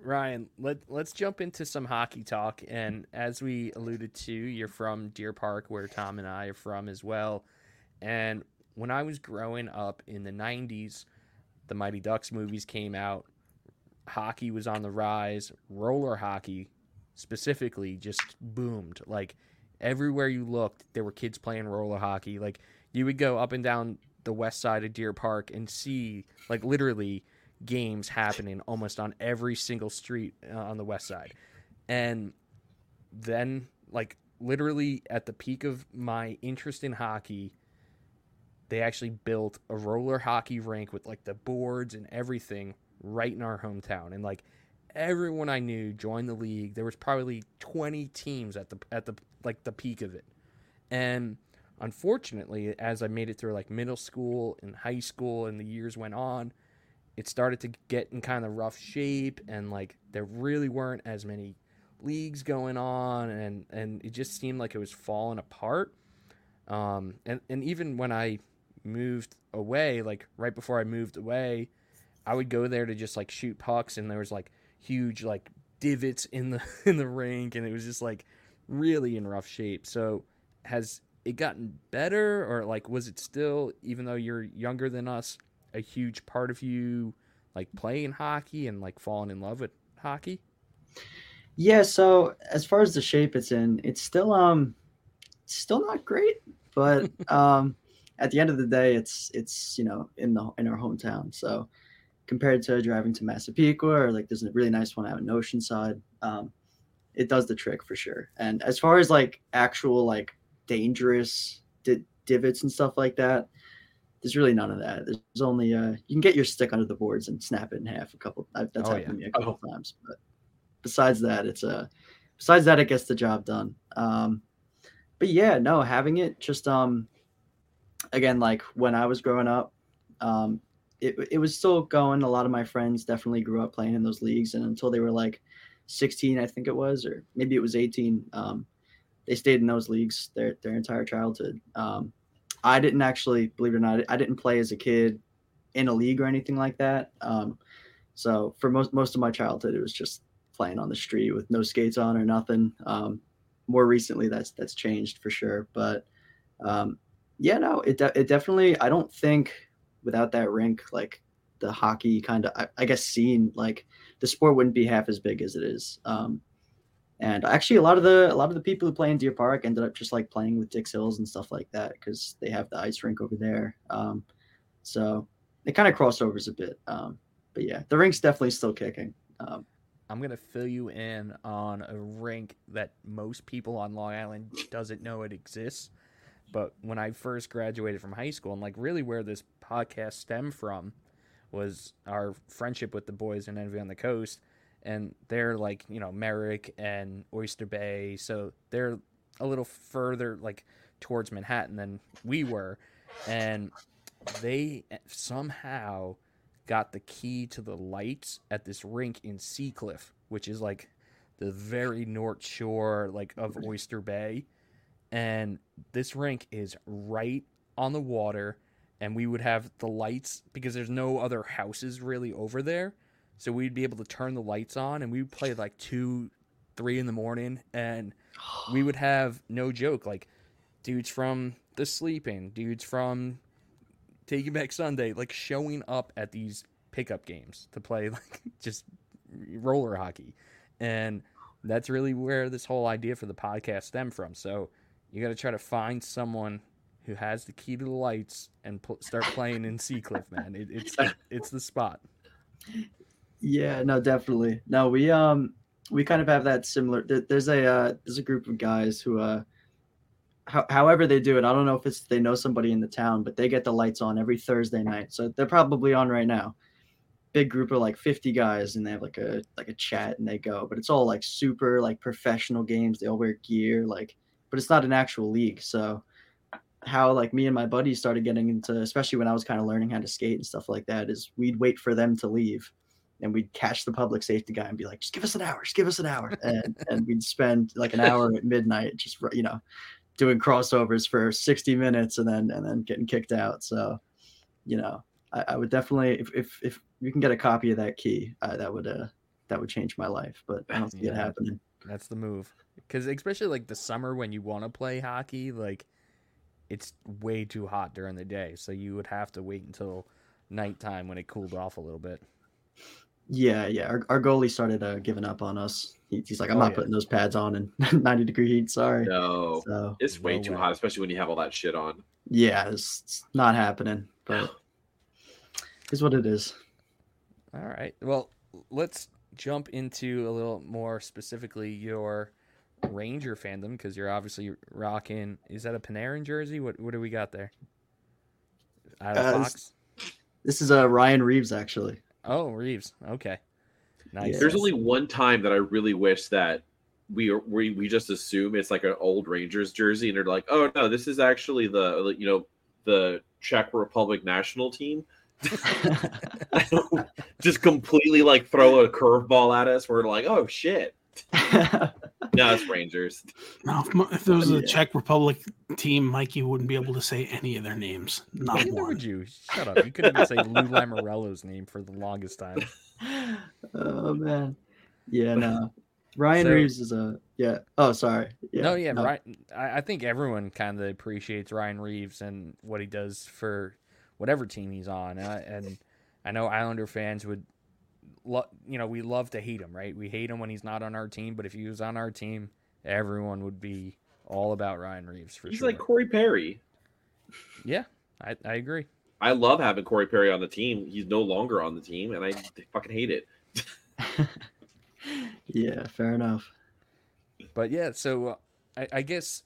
Ryan, let let's jump into some hockey talk. And as we alluded to, you're from Deer Park, where Tom and I are from as well. And when I was growing up in the '90s, the Mighty Ducks movies came out. Hockey was on the rise. Roller hockey, specifically, just boomed. Like everywhere you looked, there were kids playing roller hockey. Like you would go up and down the west side of Deer Park and see, like literally, games happening almost on every single street uh, on the west side. And then, like, literally at the peak of my interest in hockey, they actually built a roller hockey rink with like the boards and everything right in our hometown. And like everyone I knew joined the league. There was probably 20 teams at the at the like the peak of it. And unfortunately, as I made it through like middle school and high school and the years went on, it started to get in kind of rough shape and like there really weren't as many leagues going on and and it just seemed like it was falling apart. Um and and even when i moved away like right before i moved away i would go there to just like shoot pucks and there was like huge like divots in the in the rink and it was just like really in rough shape. So has it gotten better or like was it still even though you're younger than us a huge part of you like playing hockey and like falling in love with hockey Yeah, so as far as the shape it's in, it's still um still not great, but um at the end of the day it's it's you know in the in our hometown. So compared to driving to Massapequa or like there's a really nice one out in Oceanside, um it does the trick for sure. And as far as like actual like dangerous di- divots and stuff like that, there's really none of that. There's only uh you can get your stick under the boards and snap it in half a couple. That's Oh, happened to me a couple Oh. times, but besides that, it's a besides that, it gets the job done. Um, but yeah, no, having it just um, again, like when I was growing up, um, it it was still going. A lot of my friends definitely grew up playing in those leagues, and until they were like 16, I think it was, or maybe it was 18, um, they stayed in those leagues their their entire childhood. Um, I didn't actually, believe it or not, I didn't play as a kid in a league or anything like that. Um, so for most most of my childhood, it was just playing on the street with no skates on or nothing. Um, more recently, that's that's changed for sure. But um, yeah, no, it de- it definitely. I don't think without that rink, like the hockey kind of, I, I guess, scene, like the sport wouldn't be half as big as it is. Um, and actually, a lot of the a lot of the people who play in Deer Park ended up just like playing with Dix Hills and stuff like that because they have the ice rink over there. Um, so it kind of crossovers a bit. Um, but yeah, the rink's definitely still kicking. Um, i'm gonna fill you in on a rink that most people on long island doesn't know it exists but when i first graduated from high school and like really where this podcast stemmed from was our friendship with the boys in envy on the coast and they're like you know merrick and oyster bay so they're a little further like towards manhattan than we were and they somehow got the key to the lights at this rink in Seacliff, which is like the very north shore like of Oyster Bay. And this rink is right on the water and we would have the lights because there's no other houses really over there. So we'd be able to turn the lights on and we would play like 2 3 in the morning and we would have no joke like dudes from the sleeping, dudes from Taking Back Sunday, like showing up at these pickup games to play like just roller hockey. And that's really where this whole idea for the podcast stemmed from. So you got to try to find someone who has the key to the lights and pl- start playing in Seacliff, man. It, it's it's the spot. Yeah, no, definitely. No, we um we kind of have that similar. There's a uh, there's a group of guys who uh, how, however they do it. I don't know if it's they know somebody in the town, but they get the lights on every Thursday night. So they're probably on right now. Big group of like 50 guys, and they have like a like a chat, and they go. But it's all like super like professional games. They all wear gear, like, but it's not an actual league. So how like me and my buddies started getting into, especially when I was kind of learning how to skate and stuff like that, is we'd wait for them to leave and we'd catch the public safety guy and be like, just give us an hour, just give us an hour. And, and we'd spend like an hour at midnight, just, you know, doing crossovers for 60 minutes and then, and then getting kicked out. So, you know, I, I would definitely, if, if, if you can get a copy of that key, uh, that would, uh, that would change my life, but I don't see it happening. That's the move. Because especially like the summer when you want to play hockey, like it's way too hot during the day, so you would have to wait until nighttime when it cooled off a little bit. Yeah. Yeah. Our, our goalie started uh, giving up on us. He, he's like, I'm Oh, not yeah. putting those pads on in 90 degree heat. Sorry. No, So it's way No too way. hot, especially when you have all that shit on. yeah, it's, it's not happening, but it's what it is. All right. Well, let's jump into a little more specifically your Ranger fandom because you're obviously rocking. Is that a Panarin jersey? What What do we got there? Out of Uh, it's- Fox. This is uh, Ryan Reaves, actually. Oh, Reaves. Okay. Nice. There's only one time that I really wish that we are, we we just assume it's like an old Rangers jersey, and they're like, oh no, this is actually the you know the Czech Republic national team. just completely like throw a curveball at us. We're like, oh shit, no, it's Rangers. No, if, mo- if there was a Yeah. Czech Republic team, Mikey wouldn't be able to say any of their names. Not Neither one. would you. Shut up. You couldn't even say Lou Lamoriello's name for the longest time. oh man, yeah, no. Ryan So- Reeves is a yeah. Oh, sorry. Yeah, no, yeah, Ryan. I, I think everyone kind of appreciates Ryan Reaves and what he does for whatever team he's on. And I, and I know Islander fans would, lo- you know, we love to hate him, right? We hate him when he's not on our team, but if he was on our team, everyone would be all about Ryan Reaves for He's sure. like Corey Perry. yeah, I, I agree. I love having Corey Perry on the team. He's no longer on the team, and I fucking hate it. yeah, fair enough. But yeah, so uh, I, I guess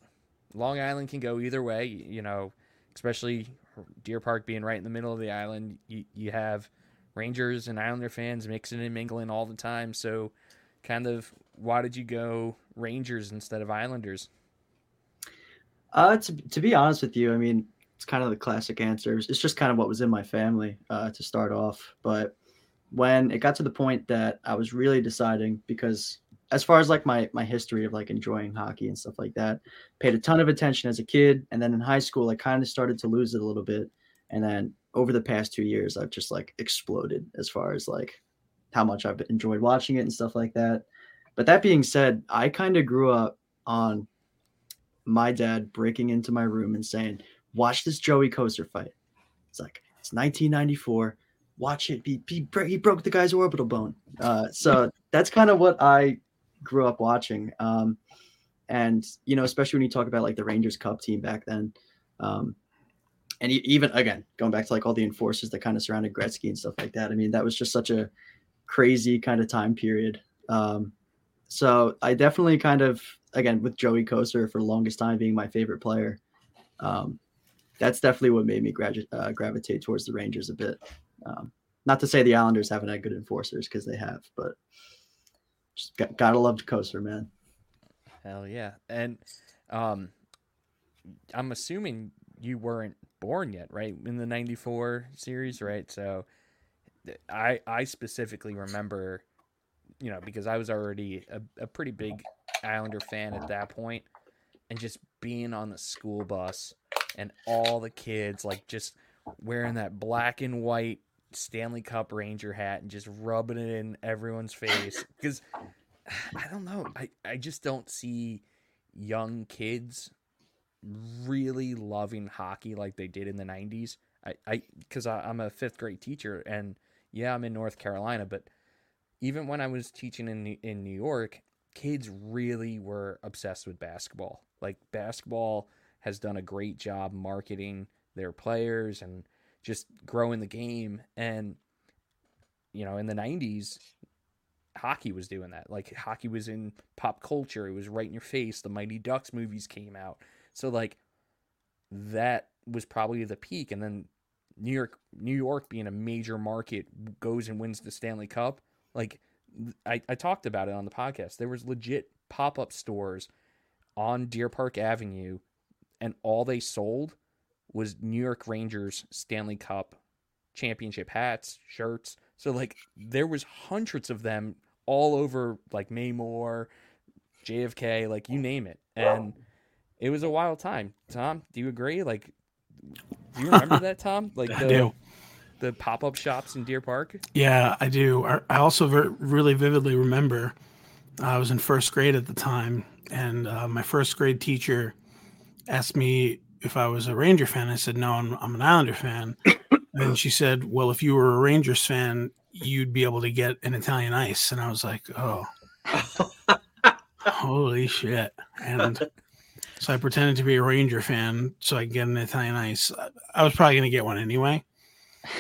Long Island can go either way. You know, especially Deer Park being right in the middle of the island. You you have Rangers and Islander fans mixing and mingling all the time. So, kind of, why did you go Rangers instead of Islanders? Uh, to, to be honest with you, I mean, it's kind of the classic answer. It's just kind of what was in my family uh, to start off. But when it got to the point that I was really deciding, because as far as like my my history of like enjoying hockey and stuff like that, paid a ton of attention as a kid, and then in high school, I kind of started to lose it a little bit, and then over the past two years, I've just like exploded as far as like how much I've enjoyed watching it and stuff like that. But that being said, I kind of grew up on my dad breaking into my room and saying, "Watch this Joey Kocur fight." It's like it's 1994. Watch it. He, he, he broke the guy's orbital bone. Uh, so that's kind of what I grew up watching. Um, and you know, especially when you talk about like the Rangers Cup team back then, um, and even again going back to like all the enforcers that kind of surrounded Gretzky and stuff like that. I mean, that was just such a crazy kind of time period. Um, so I definitely kind of again with Joey Kocur for the longest time being my favorite player. Um, that's definitely what made me gradu- uh, gravitate towards the Rangers a bit. Um, not to say the Islanders haven't had good enforcers because they have, but just got, gotta love Kocur, man. Hell yeah! And um, I'm assuming you weren't born yet, right? In the '94 series, right? So, I I specifically remember, you know, because I was already a, a pretty big Islander fan at that point, and just being on the school bus and all the kids like just wearing that black and white Stanley Cup Ranger hat and just rubbing it in everyone's face because I don't know. I, I just don't see young kids really loving hockey like they did in the 90s. I, I because I'm a fifth grade teacher and yeah, I'm in North Carolina, but even when I was teaching in in New York, kids really were obsessed with basketball. Like basketball has done a great job marketing their players and just growing the game and you know, in the 90s hockey was doing that. Like hockey was in pop culture. It was right in your face. The Mighty Ducks movies came out. So like that was probably the peak and then New York New York being a major market goes and wins the Stanley Cup. Like I, I talked about it on the podcast. There was legit pop-up stores on Deer Park Avenue and all they sold was New York Rangers Stanley Cup championship hats, shirts. So like there was hundreds of them all over like Maymore, JFK, like you name it. And it was a wild time. Tom, do you agree? Like do you remember that, Tom? Like I the do. the pop-up shops in Deer Park? Yeah, I do. I I also ver- really vividly remember I was in first grade at the time, and uh, my first grade teacher asked me if I was a Ranger fan. I said, no, I'm, I'm an Islander fan. and she said, well, if you were a Rangers fan, you'd be able to get an Italian ice. And I was like, oh, holy shit. And so I pretended to be a Ranger fan so I could get an Italian ice. I- was probably going to get one anyway.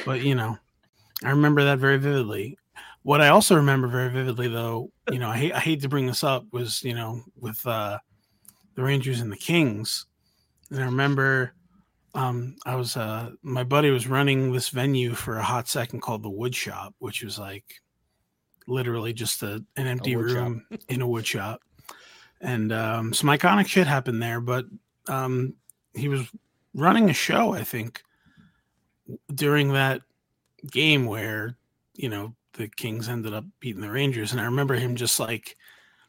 But, you know, I remember that very vividly. What I also remember very vividly, though, you know, I hate, I hate to bring this up, was, you know, with uh, the Rangers and the Kings. And I remember um, I was, uh, my buddy was running this venue for a hot second called the Wood Shop, which was like literally just a, an empty room in a wood shop. And um, some iconic shit happened there, but um, he was running a show, I think, during that game where, you know, the Kings ended up beating the Rangers. And I remember him just like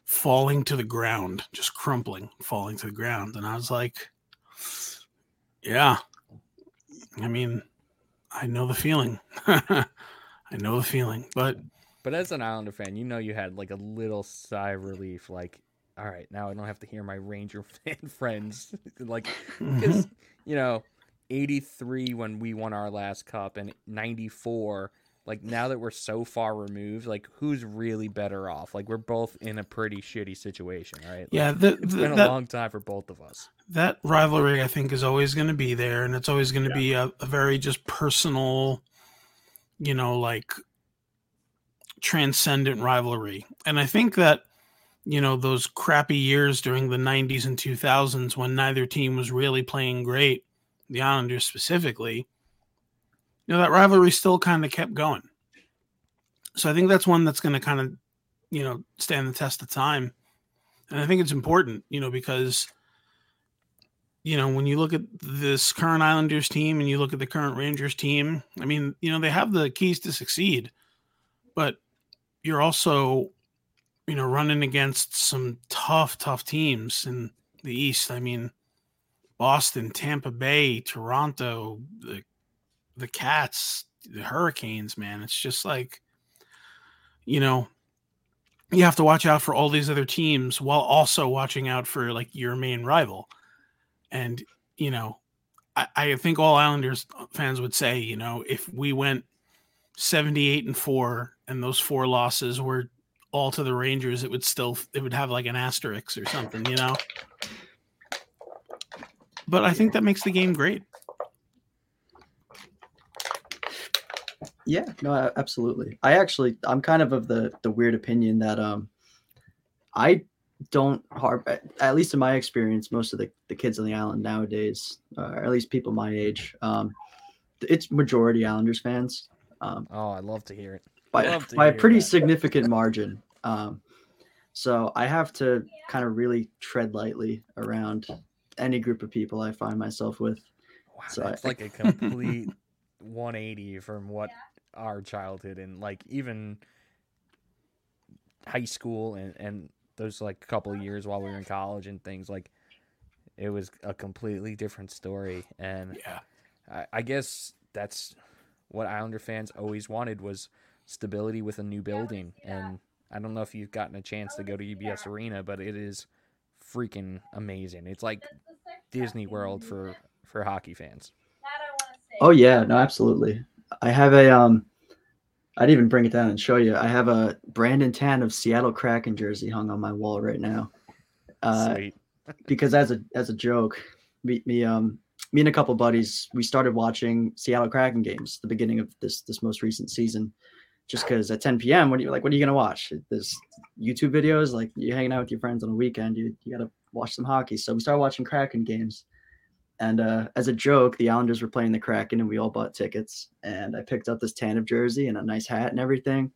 falling to the ground, just crumpling, falling to the ground. And I was like, yeah, I mean, I know the feeling. I know the feeling, but But as an Islander fan, you know you had like a little sigh of relief, like, all right, now I don't have to hear my Ranger fan friends. like, because, you know, 83 when we won our last cup and 94, like, now that we're so far removed, like, who's really better off? Like, we're both in a pretty shitty situation, right? Like, yeah, the, it's the- been a that, long time for both of us. that rivalry, I think, is always going to be there, and it's always going to be a, a very just personal, you know, like transcendent rivalry. And I think that, you know, those crappy years during the 90s and 2000s when neither team was really playing great, the Islanders specifically, you know, that rivalry still kind of kept going. So I think that's one that's going to kind of, you know, stand the test of time. And I think it's important, you know, because you know, when you look at this current Islanders team and you look at the current Rangers team, I mean, you know, they have the keys to succeed, but you're also, you know, running against some tough, tough teams in the East. I mean, Boston, Tampa Bay, Toronto, the the Cats, the Hurricanes, man. It's just like, you know, you have to watch out for all these other teams while also watching out for like your main rival. And, you know, I, I think all Islanders fans would say, you know, if we went 78 and four and those four losses were all to the Rangers, it would still, it would have like an asterisk or something, you know? But I think that makes the game great. Yeah, no, absolutely. I actually, I'm kind of of the the weird opinion that um, I don't harp. at- At least in my experience, most of the the kids on the island nowadays, uh, or at least people my age, um, it's majority Islanders fans. Um, Oh, I love to hear it. by, Love to by a pretty that. significant margin. Um, so I have to kind of really tread lightly around any group of people I find myself with. Wow, So I- like a complete 180 from what our childhood and like even high school and and those like couple of years while we were in college and things like it was a completely different story. And Yeah. I, I guess that's what Islander fans always wanted was stability with a new building. And I don't know if you've gotten a chance to go to UBS Arena but it is freaking amazing it's like Disney World for for hockey fans Oh yeah, no, absolutely. I have a um I'd even bring it down and show you. I have a Brandon Tanev Seattle Kraken jersey hung on my wall right now. Uh, Sweet. because as a as a joke, me, me um me and a couple buddies we started watching Seattle Kraken games the beginning of this this most recent season. Just because at 10 p.m. what are you like? What are you gonna watch? There's YouTube videos. Like you're hanging out with your friends on a weekend. You you gotta watch some hockey. So we started watching Kraken games. And uh, as a joke, the Islanders were playing the Kraken, and we all bought tickets. And I picked up this Tanev jersey and a nice hat and everything.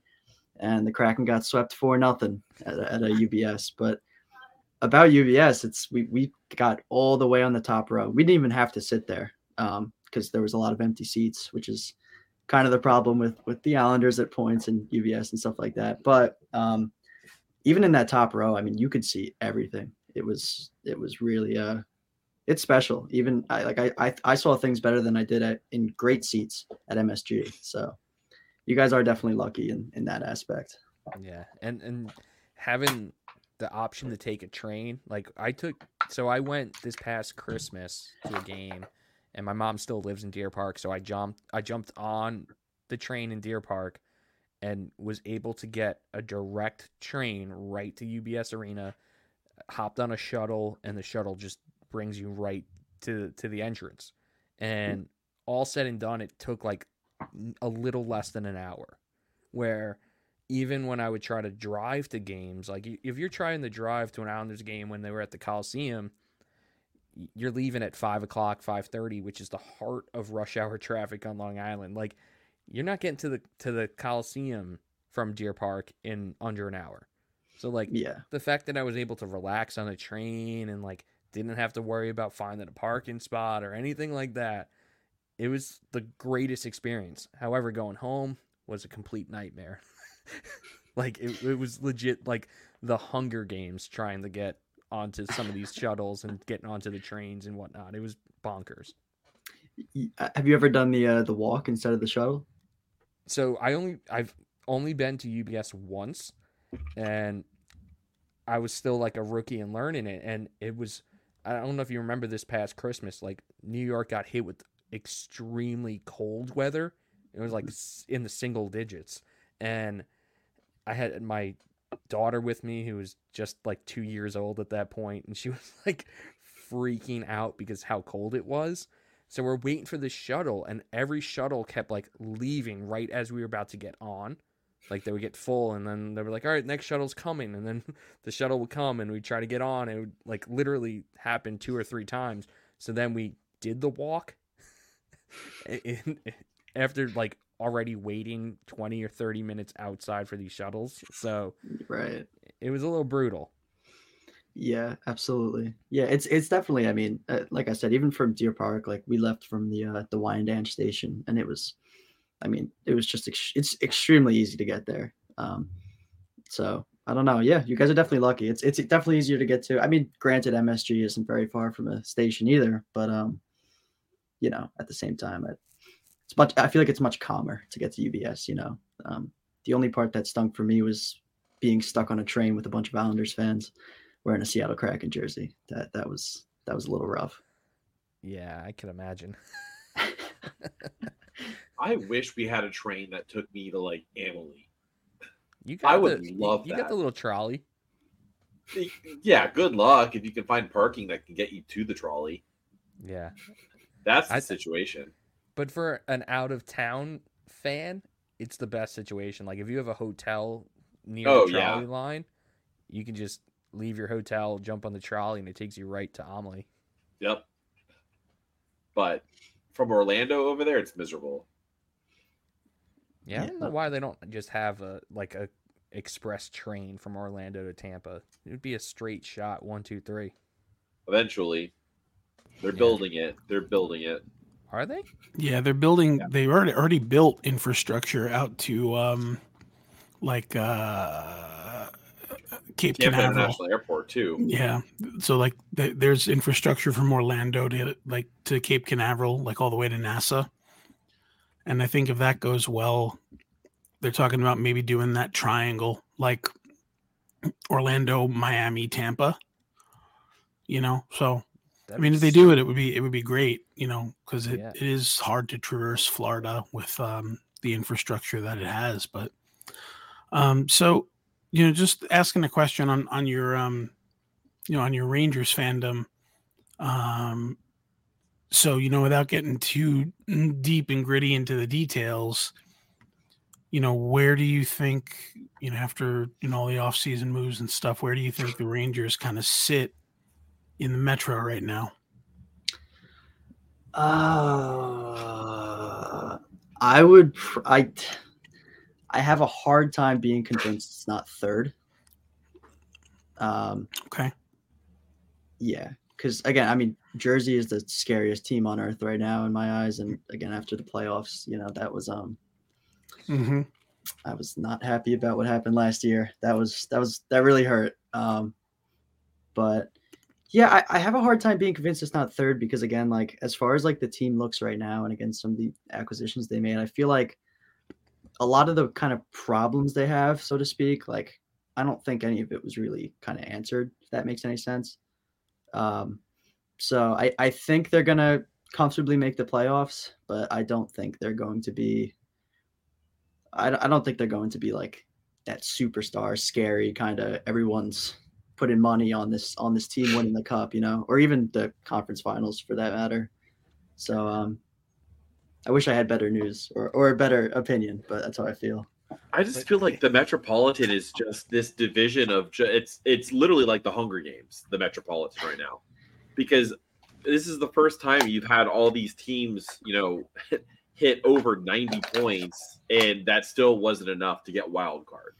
And the Kraken got swept for nothing at, a- at a UBS. But about UBS, it's we we got all the way on the top row. We didn't even have to sit there because there was a lot of empty seats, which is kind of the problem with with the Islanders at points and UBS and stuff like that. But um, even in that top row, I mean, you could see everything. It was it was really uh it's special. Even I like I I, I saw things better than I did at in great seats at MSG. So you guys are definitely lucky in in that aspect. Yeah, and and having the option to take a train, like I took, so I went this past Christmas to a game, and my mom still lives in Deer Park, so I jumped, I jumped on the train in Deer Park, and was able to get a direct train right to UBS Arena, hopped on a shuttle, and the shuttle just brings you right to to the entrance, and all said and done, it took like a little less than an hour, where even when I would try to drive to games, like if you're trying to drive to an Islanders game when they were at the Coliseum, you're leaving at five o'clock, five thirty, which is the heart of rush hour traffic on Long Island. Like you're not getting to the to the Coliseum from Deer Park in under an hour. So like Yeah. the fact that I was able to relax on a train and like didn't have to worry about finding a parking spot or anything like that, it was the greatest experience. However, going home was a complete nightmare. like it, it was legit like the Hunger Games trying to get onto some of these shuttles and getting onto the trains and whatnot. It was bonkers. Uh, Have you ever done the uh, the walk instead of the shuttle? So I only I've only been to UBS once, and I was still like a rookie and learning it. And it was I don't know if you remember this past Christmas, like New York got hit with extremely cold weather. It was like in the single digits, and I had my daughter with me who was just like two years old at that point, and she was like freaking out because how cold it was. So we're waiting for the shuttle, and every shuttle kept like leaving right as we were about to get on. Like they would get full, and then they were like, "All right, next shuttle's coming," and then the shuttle would come, and we'd try to get on. And it would like literally happen two or three times. So then we did the walk, in- after like already waiting twenty or thirty minutes outside for these shuttles. So Right. it was a little brutal. Yeah, absolutely. Yeah, it's it's definitely. I mean, uh, like I said, even from Deer Park, like we left from the uh, the Wyandanch station, and it was, I mean, it was just ex- it's extremely easy to get there. Um, so I don't know. Yeah, you guys are definitely lucky. It's it's definitely easier to get to. I mean, granted, MSG isn't very far from a station either, but um, you know, at the same time, it, it's much. I feel like it's much calmer to get to UBS. You know, um, the only part that stunk for me was being stuck on a train with a bunch of Islanders fans wearing a Seattle Kraken jersey. That that was that was a little rough. Yeah, I can imagine. I wish we had a train that took me to like Amalie. You I got would the, love you, you got the little trolley. Yeah, good luck if you can find parking that can get you to the trolley. Yeah. That's the I- situation. But for an out of town fan, it's the best situation. Like if you have a hotel near Oh, the yeah. trolley line, you can just leave your hotel, jump on the trolley, and it takes you right to Amalie. Yep. But from Orlando over there, it's miserable. Yeah, I don't know why they don't just have a like a express train from Orlando to Tampa. It would be a straight shot, one, two, three. Eventually, they're Yeah. building it. They're building it. Are they? Yeah, they're building. They already already built infrastructure out to um, like uh, Cape Tampa Canaveral. International Airport too. Yeah, so like th- there's infrastructure from Orlando to like to Cape Canaveral, like all the way to NASA. And I think if that goes well, they're talking about maybe doing that triangle, like Orlando, Miami, Tampa. You know, so I mean, if they do it, it would be it would be great. You know, because it, Yeah. it is hard to traverse Florida with um the infrastructure that it has. But um, so you know, just asking a question on on your um, you know, on your Rangers fandom. Um, so you know, without getting too deep and gritty into the details, you know, where do you think you know after you know all the offseason moves and stuff, where do you think the Rangers kind of sit in the Metro right now? Uh, I would. I. I have a hard time being convinced it's not third. Um. Okay. Yeah, because again, I mean, Jersey is the scariest team on earth right now in my eyes, and again, after the playoffs, you know, that was um, Mm-hmm. I was not happy about what happened last year. That was that was that really hurt. Um, but yeah, I, I have a hard time being convinced it's not third because again, like as far as like the team looks right now, and again some of the acquisitions they made, I feel like a lot of the kind of problems they have, so to speak, like I don't think any of it was really kind of answered. If that makes any sense. Um, so I I think they're gonna comfortably make the playoffs, but I don't think they're going to be I, I don't think they're going to be like that superstar, scary kind of everyone's putting money on this on this team winning the cup, you know, or even the conference finals for that matter. So um I wish I had better news or, or a better opinion, but that's how I feel. I just feel like the Metropolitan is just this division of it's it's literally like the Hunger Games, the Metropolitan right now, because this is the first time you've had all these teams, you know, hit over ninety points, and that still wasn't enough to get wild card.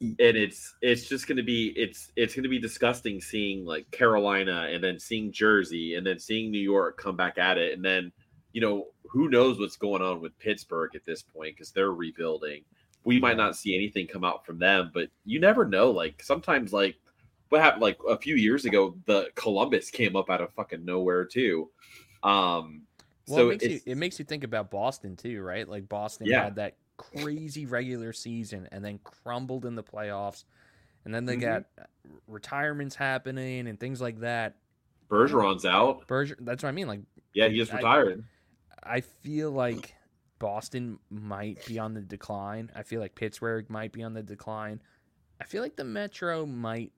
And it's it's just going to be it's it's going to be disgusting seeing like Carolina and then seeing Jersey and then seeing New York come back at it and then you know who knows what's going on with Pittsburgh at this point because they're rebuilding we might not see anything come out from them, but you never know. Like sometimes, like what happened like a few years ago, the Columbus came up out of fucking nowhere too. Um, Well, so it makes you it makes you think about Boston too, right? Like Boston Yeah. had that crazy regular season and then crumbled in the playoffs, and then they Mhm. got uh, retirements happening and things like that. Bergeron's out. Berger, that's what I mean. Like Yeah, he just I- retired. I feel like Boston might be on the decline. I feel like Pittsburgh might be on the decline. I feel like the Metro might,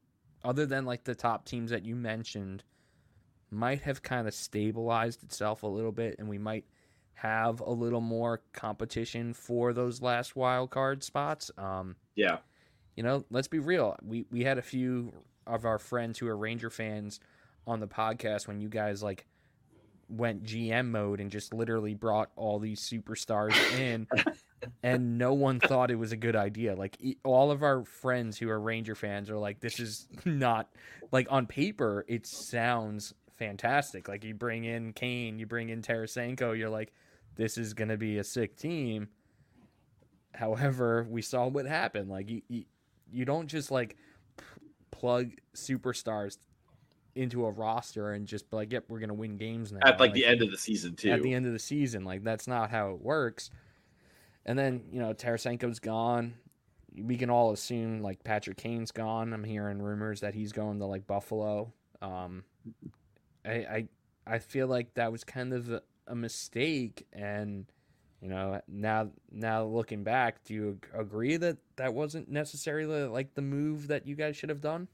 other than like the top teams that you mentioned, might have kind of stabilized itself a little bit, and we might have a little more competition for those last wild card spots. Um, yeah, you know, let's be real. We we had a few of our friends who are Ranger fans on the podcast when you guys like went GM mode and just literally brought all these superstars in and no one thought it was a good idea. Like all of our friends who are Ranger fans are like this is not like on paper it sounds fantastic. Like you bring in Kane, you bring in Tarasenko, you're like this is going to be a sick team. However, we saw what happened. Like you, you, you don't just like p- plug superstars into a roster and just be like, "Yep, we're gonna win games now." at like the end of the season too. at the end of the season, like that's not how it works. And then you know Tarasenko's gone. We can all assume like Patrick Kane's gone. I'm hearing rumors that he's going to like Buffalo. Um, I I I feel like that was kind of a, mistake, and you know now now looking back, do you agree that that wasn't necessarily like the move that you guys should have done?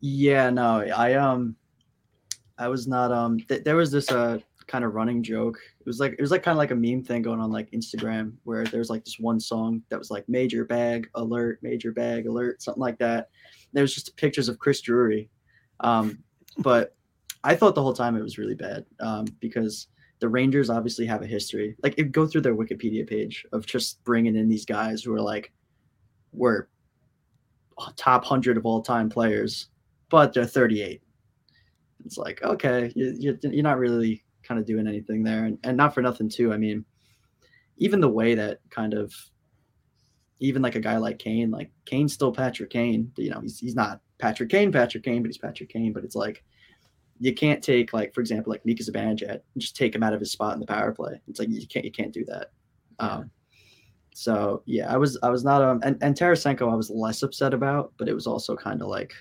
Yeah, no, I um, I was not um. Th- there was this uh kind of running joke. It was like it was like kind of like a meme thing going on like Instagram where there's like this one song that was like major bag alert, major bag alert, something like that. There was just pictures of Chris Drury, um, but I thought the whole time it was really bad um, because the Rangers obviously have a history. Like, it, go through their Wikipedia page of just bringing in these guys who are like, were top hundred of all time players, but they're 38. It's like, okay, you, you, you're not really kind of doing anything there, and, and not for nothing too. I mean, even the way that kind of, even like a guy like Kane, like Kane's still Patrick Kane. You know, he's he's not Patrick Kane, Patrick Kane, but he's Patrick Kane. But it's like you can't take like for example like Mika Zibanejad and just take him out of his spot in the power play. It's like you can't you can't do that. Um, so yeah, I was I was not um and, and Tarasenko I was less upset about, but it was also kind of like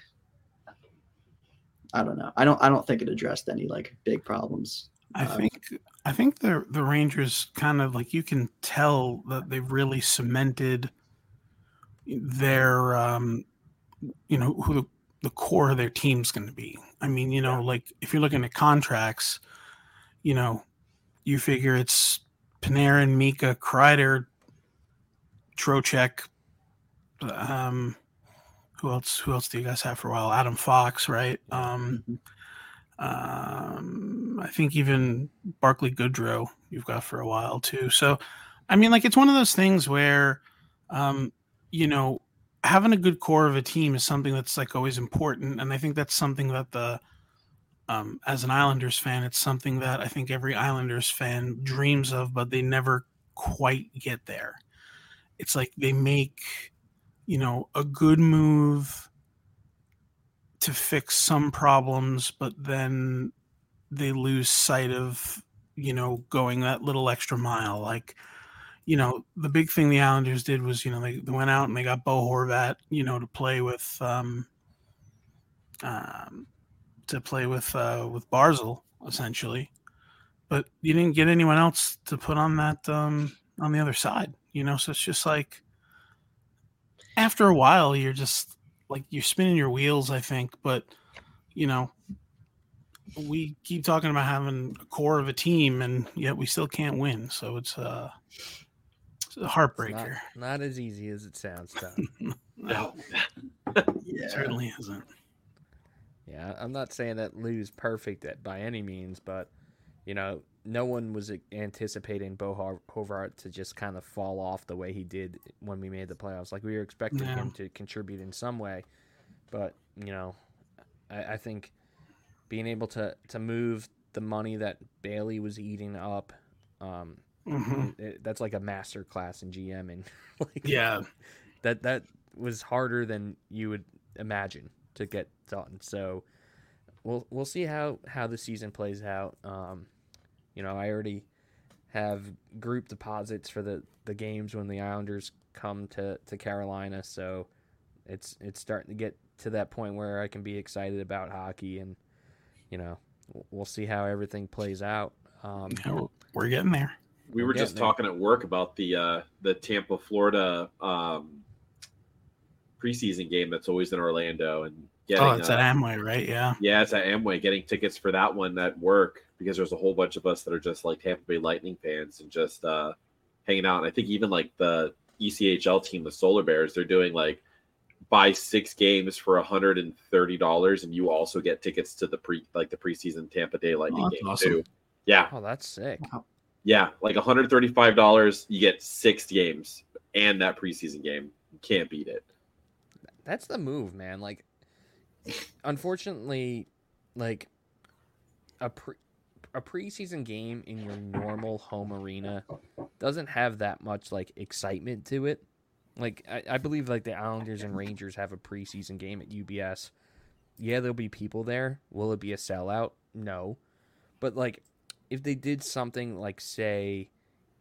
I don't know. I don't I don't think it addressed any like big problems I Uh, think I think the the Rangers kind of like you can tell that they've really cemented their um you know who the, core of their team's going to be. I mean, you know, like if you're looking at contracts, you know, you figure it's Panarin, Mika, Kreider, Trocheck, um who else who else do you guys have for a while? Adam Fox, right? Um Mhm. um, I think even Barkley Goodrow you've got for a while too. So, I mean, like it's one of those things where, um, you know, having a good core of a team is something that's like always important, and I think that's something that the, um, as an Islanders fan, it's something that I think every Islanders fan dreams of, but they never quite get there. It's like they make, you know, a good move to fix some problems, but then they lose sight of, you know, going that little extra mile. Like, you know, the big thing the Islanders did was, you know, they, they went out and they got Bo Horvat, you know, to play with, um, um, to play with, uh, with Barzal essentially, but you didn't get anyone else to put on that, um, on the other side, you know, so it's just like, after a while, you're just like you're spinning your wheels, I think. But you know, we keep talking about having a core of a team, and yet we still can't win. So it's uh, it's a It's not, heartbreaker. not as easy as it sounds, Tom. No. Yeah. It certainly isn't. Yeah, I'm not saying that Lou's perfect at, by any means, but you know, no one was anticipating Bo Har- Horvat to just kind of fall off the way he did when we made the playoffs. Like we were expecting Yeah. him to contribute in some way, but you know, I, I think being able to to move the money that Bailey was eating up, um, hmm it, that's like a master class in GM, and like Yeah, that that was harder than you would imagine to get done. So we'll we'll see how how the season plays out. Um, you know, I already have group deposits for the the games when the Islanders come to to Carolina. So it's it's starting to get to that point where I can be excited about hockey, and you know, we'll- see how everything plays out. Um, Yeah, we're getting there. We We're were just there. talking at work about the uh, the Tampa, Florida um, preseason game that's always in Orlando, and getting oh, it's uh, at Amway, right? Yeah. yeah, it's at Amway. Getting tickets for that one at work because there's a whole bunch of us that are just like Tampa Bay Lightning fans and just uh, hanging out. And I think even like the ECHL team, the Solar Bears, they're doing like buy six games for hundred and thirty dollars, and you also get tickets to the pre like the preseason Tampa Bay Lightning that's game awesome. too. Yeah, oh, that's sick. Yeah, like $135, you get six games and that preseason game. You can't beat it. That's the move, man. Like, unfortunately, like a pre a preseason game in your normal home arena doesn't have that much like excitement to it. Like, I, I believe like the Islanders and Rangers have a preseason game at UBS. Yeah, there'll be people there. Will it be a sellout? No, but like, if they did something like say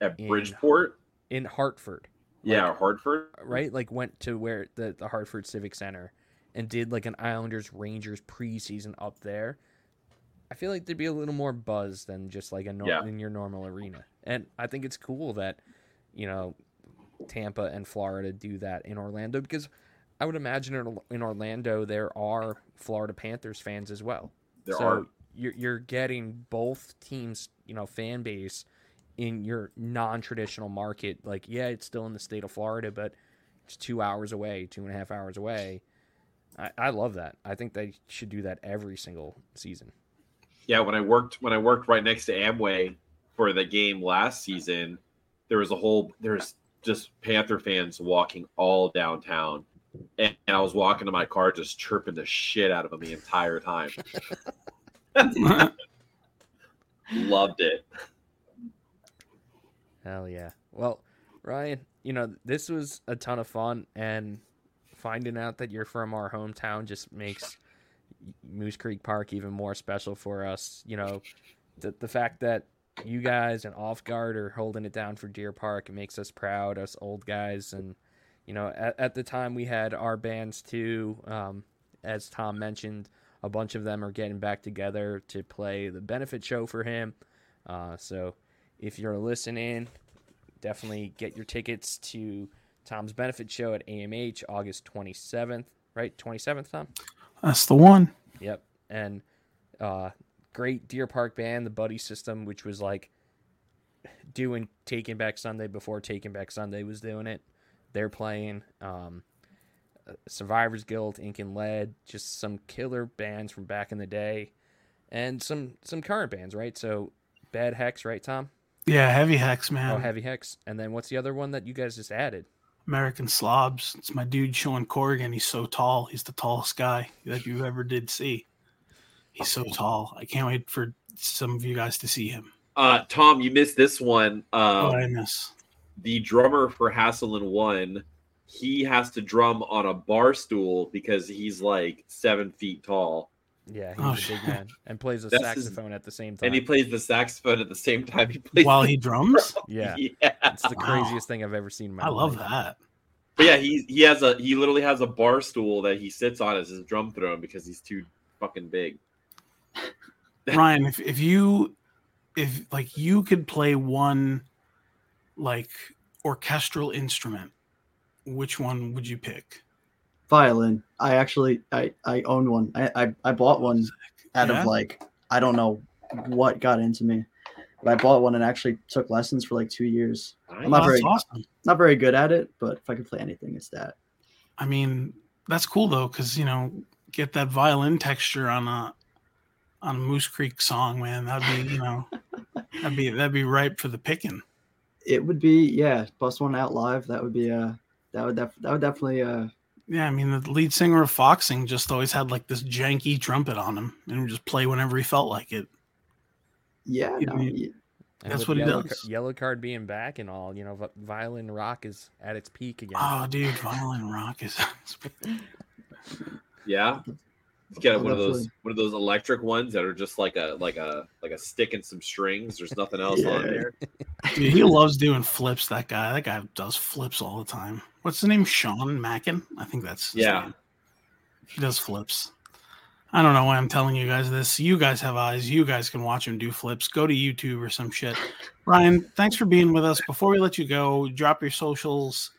At In- Bridgeport, in Hartford, yeah, Hartford. right? Like went to where the, the Hartford Civic Center and did like an Islanders Rangers preseason up there. I feel like there'd be a little more buzz than just like a nor- Yeah. in your normal arena. And I think it's cool that you know Tampa and Florida do that in Orlando because I would imagine in, in Orlando there are Florida Panthers fans as well. There so are. You're you're getting both teams, you know, fan base in your non-traditional market. Like, yeah, it's still in the state of Florida, but it's two hours away, two and a half hours away. I, I love that. I think they should do that every single season. Yeah, when I worked when I worked right next to Amway for the game last season, there was a whole there's just Panther fans walking all downtown. And, and I was walking to my car just chirping the shit out of them the entire time. Loved it. Hell yeah. Well, Ryan, you know, this was a ton of fun and finding out that you're from our hometown just makes MooseCreek Park even more special for us. You know, the the fact that you guys and Off Guard are holding it down for Deer Park it makes us proud, us old guys. And you know, at, at the time we had our bands too. Um, as Tom mentioned, a bunch of them are getting back together to play the benefit show for him. Uh, so if you're listening, definitely get your tickets to Tom's benefit show at AMH August 27th, right? 27th, Tom? That's the one. Yep. And uh, great Deer Park band, the Buddy System, which was like doing Taking Back Sunday before Taking Back Sunday was doing it. They're playing um, Survivors Guilt, Ink and Lead, just some killer bands from back in the day, and some some current bands, right? So Bad Hex, right, Tom? Yeah, heavy hex, man. Oh, Heavy Hex, and then what's the other one that you guys just added? American slobs. It's my dude Sean Corrigan. He's so tall. He's the tallest guy that you ever did see. He's so tall. I can't wait for some of you guys to see him. Uh, Tom, you missed this one. Oh, Um, I miss. the drummer for Hassel and One, he has to drum on a bar stool because he's like seven feet tall, Yeah, he's Oh, a shit. big man and plays a That's his- saxophone at the same time. and he plays the saxophone at the same time he plays. While he drums? yeah, yeah. it's the Wow. craziest thing I've ever seen in my I love that. But yeah, he he has a he literally has a bar stool that he sits on as his drum throne because he's too fucking big. Ryan, if, if you if like you could play one like orchestral instrument, which one would you pick? Violin. I actually I I own one. I I, I bought one out Yeah? of like I don't know what got into me, but I bought one and actually took lessons for like two years. I'm not that's very awesome. not very good at it, but if I could play anything, it's that. I mean, that's cool though, because you know, get that violin texture on a on a MooseCreek song, man. That'd be you know, that'd be that'd be ripe for the picking. It would be yeah, bust one out live. That would be uh that would def- that would definitely uh Yeah, I mean, the lead singer of Foxing just always had like this janky trumpet on him, and would just play whenever he felt like it. yeah. No, mean- y- That's with what he does. Ca- Yellowcard being back and all, you know, violin rock is at its peak again. Oh, dude, violin rock is. Yeah. He's got Oh, one of those one of those electric ones that are just like a like a like a stick and some strings. There's nothing else on there. Dude, he loves doing flips. That guy. That guy does flips all the time. What's his name? Sean Mackin. I think that's. his Yeah. name. He does flips. I don't know why I'm telling you guys this. You guys have eyes. You guys can watch him do flips. Go to YouTube or some shit. Ryan, thanks for being with us. Before we let you go, drop your socials,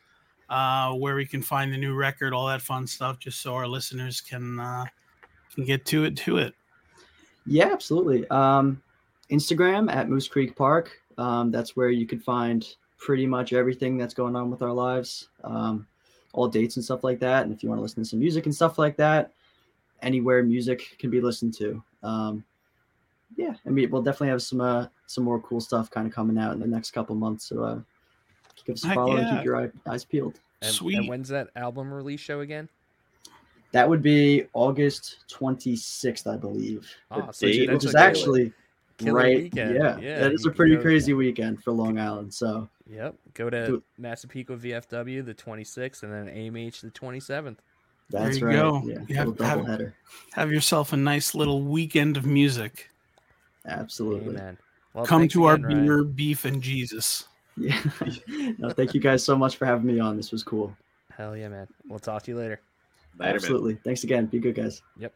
uh, where we can find the new record, all that fun stuff, just so our listeners can uh, can get to it. To it. Yeah, absolutely. Um, Instagram at MooseCreek Park. Um, that's where you can find pretty much everything that's going on with our lives, um, all dates and stuff like that. And if you want to listen to some music and stuff like that, anywhere music can be listened to. Um, yeah, I mean, we'll definitely have some uh, some more cool stuff kind of coming out in the next couple months. So uh, give us a Heck follow and yeah. keep your eyes peeled. and, Sweet. and when's that album release show again? That would be August 26th, I believe. Ah, so which, which is actually killer right. weekend. Yeah, Yeah, that is a pretty go- crazy weekend for Long Island. So Yep. Go to Do- Massapequa VFW the 26th and then AMH the 27th. that's you right. go. Yeah, You have- have- Have yourself a nice little weekend of music. Absolutely. Amen. Well, Come thanks to our Ryan. beer, beef, and Jesus. Yeah. no, thank you guys so much for having me on. This was cool. Hell yeah, man. We'll talk to you later. Later, man. Absolutely. Thanks again. Be good, guys. Yep.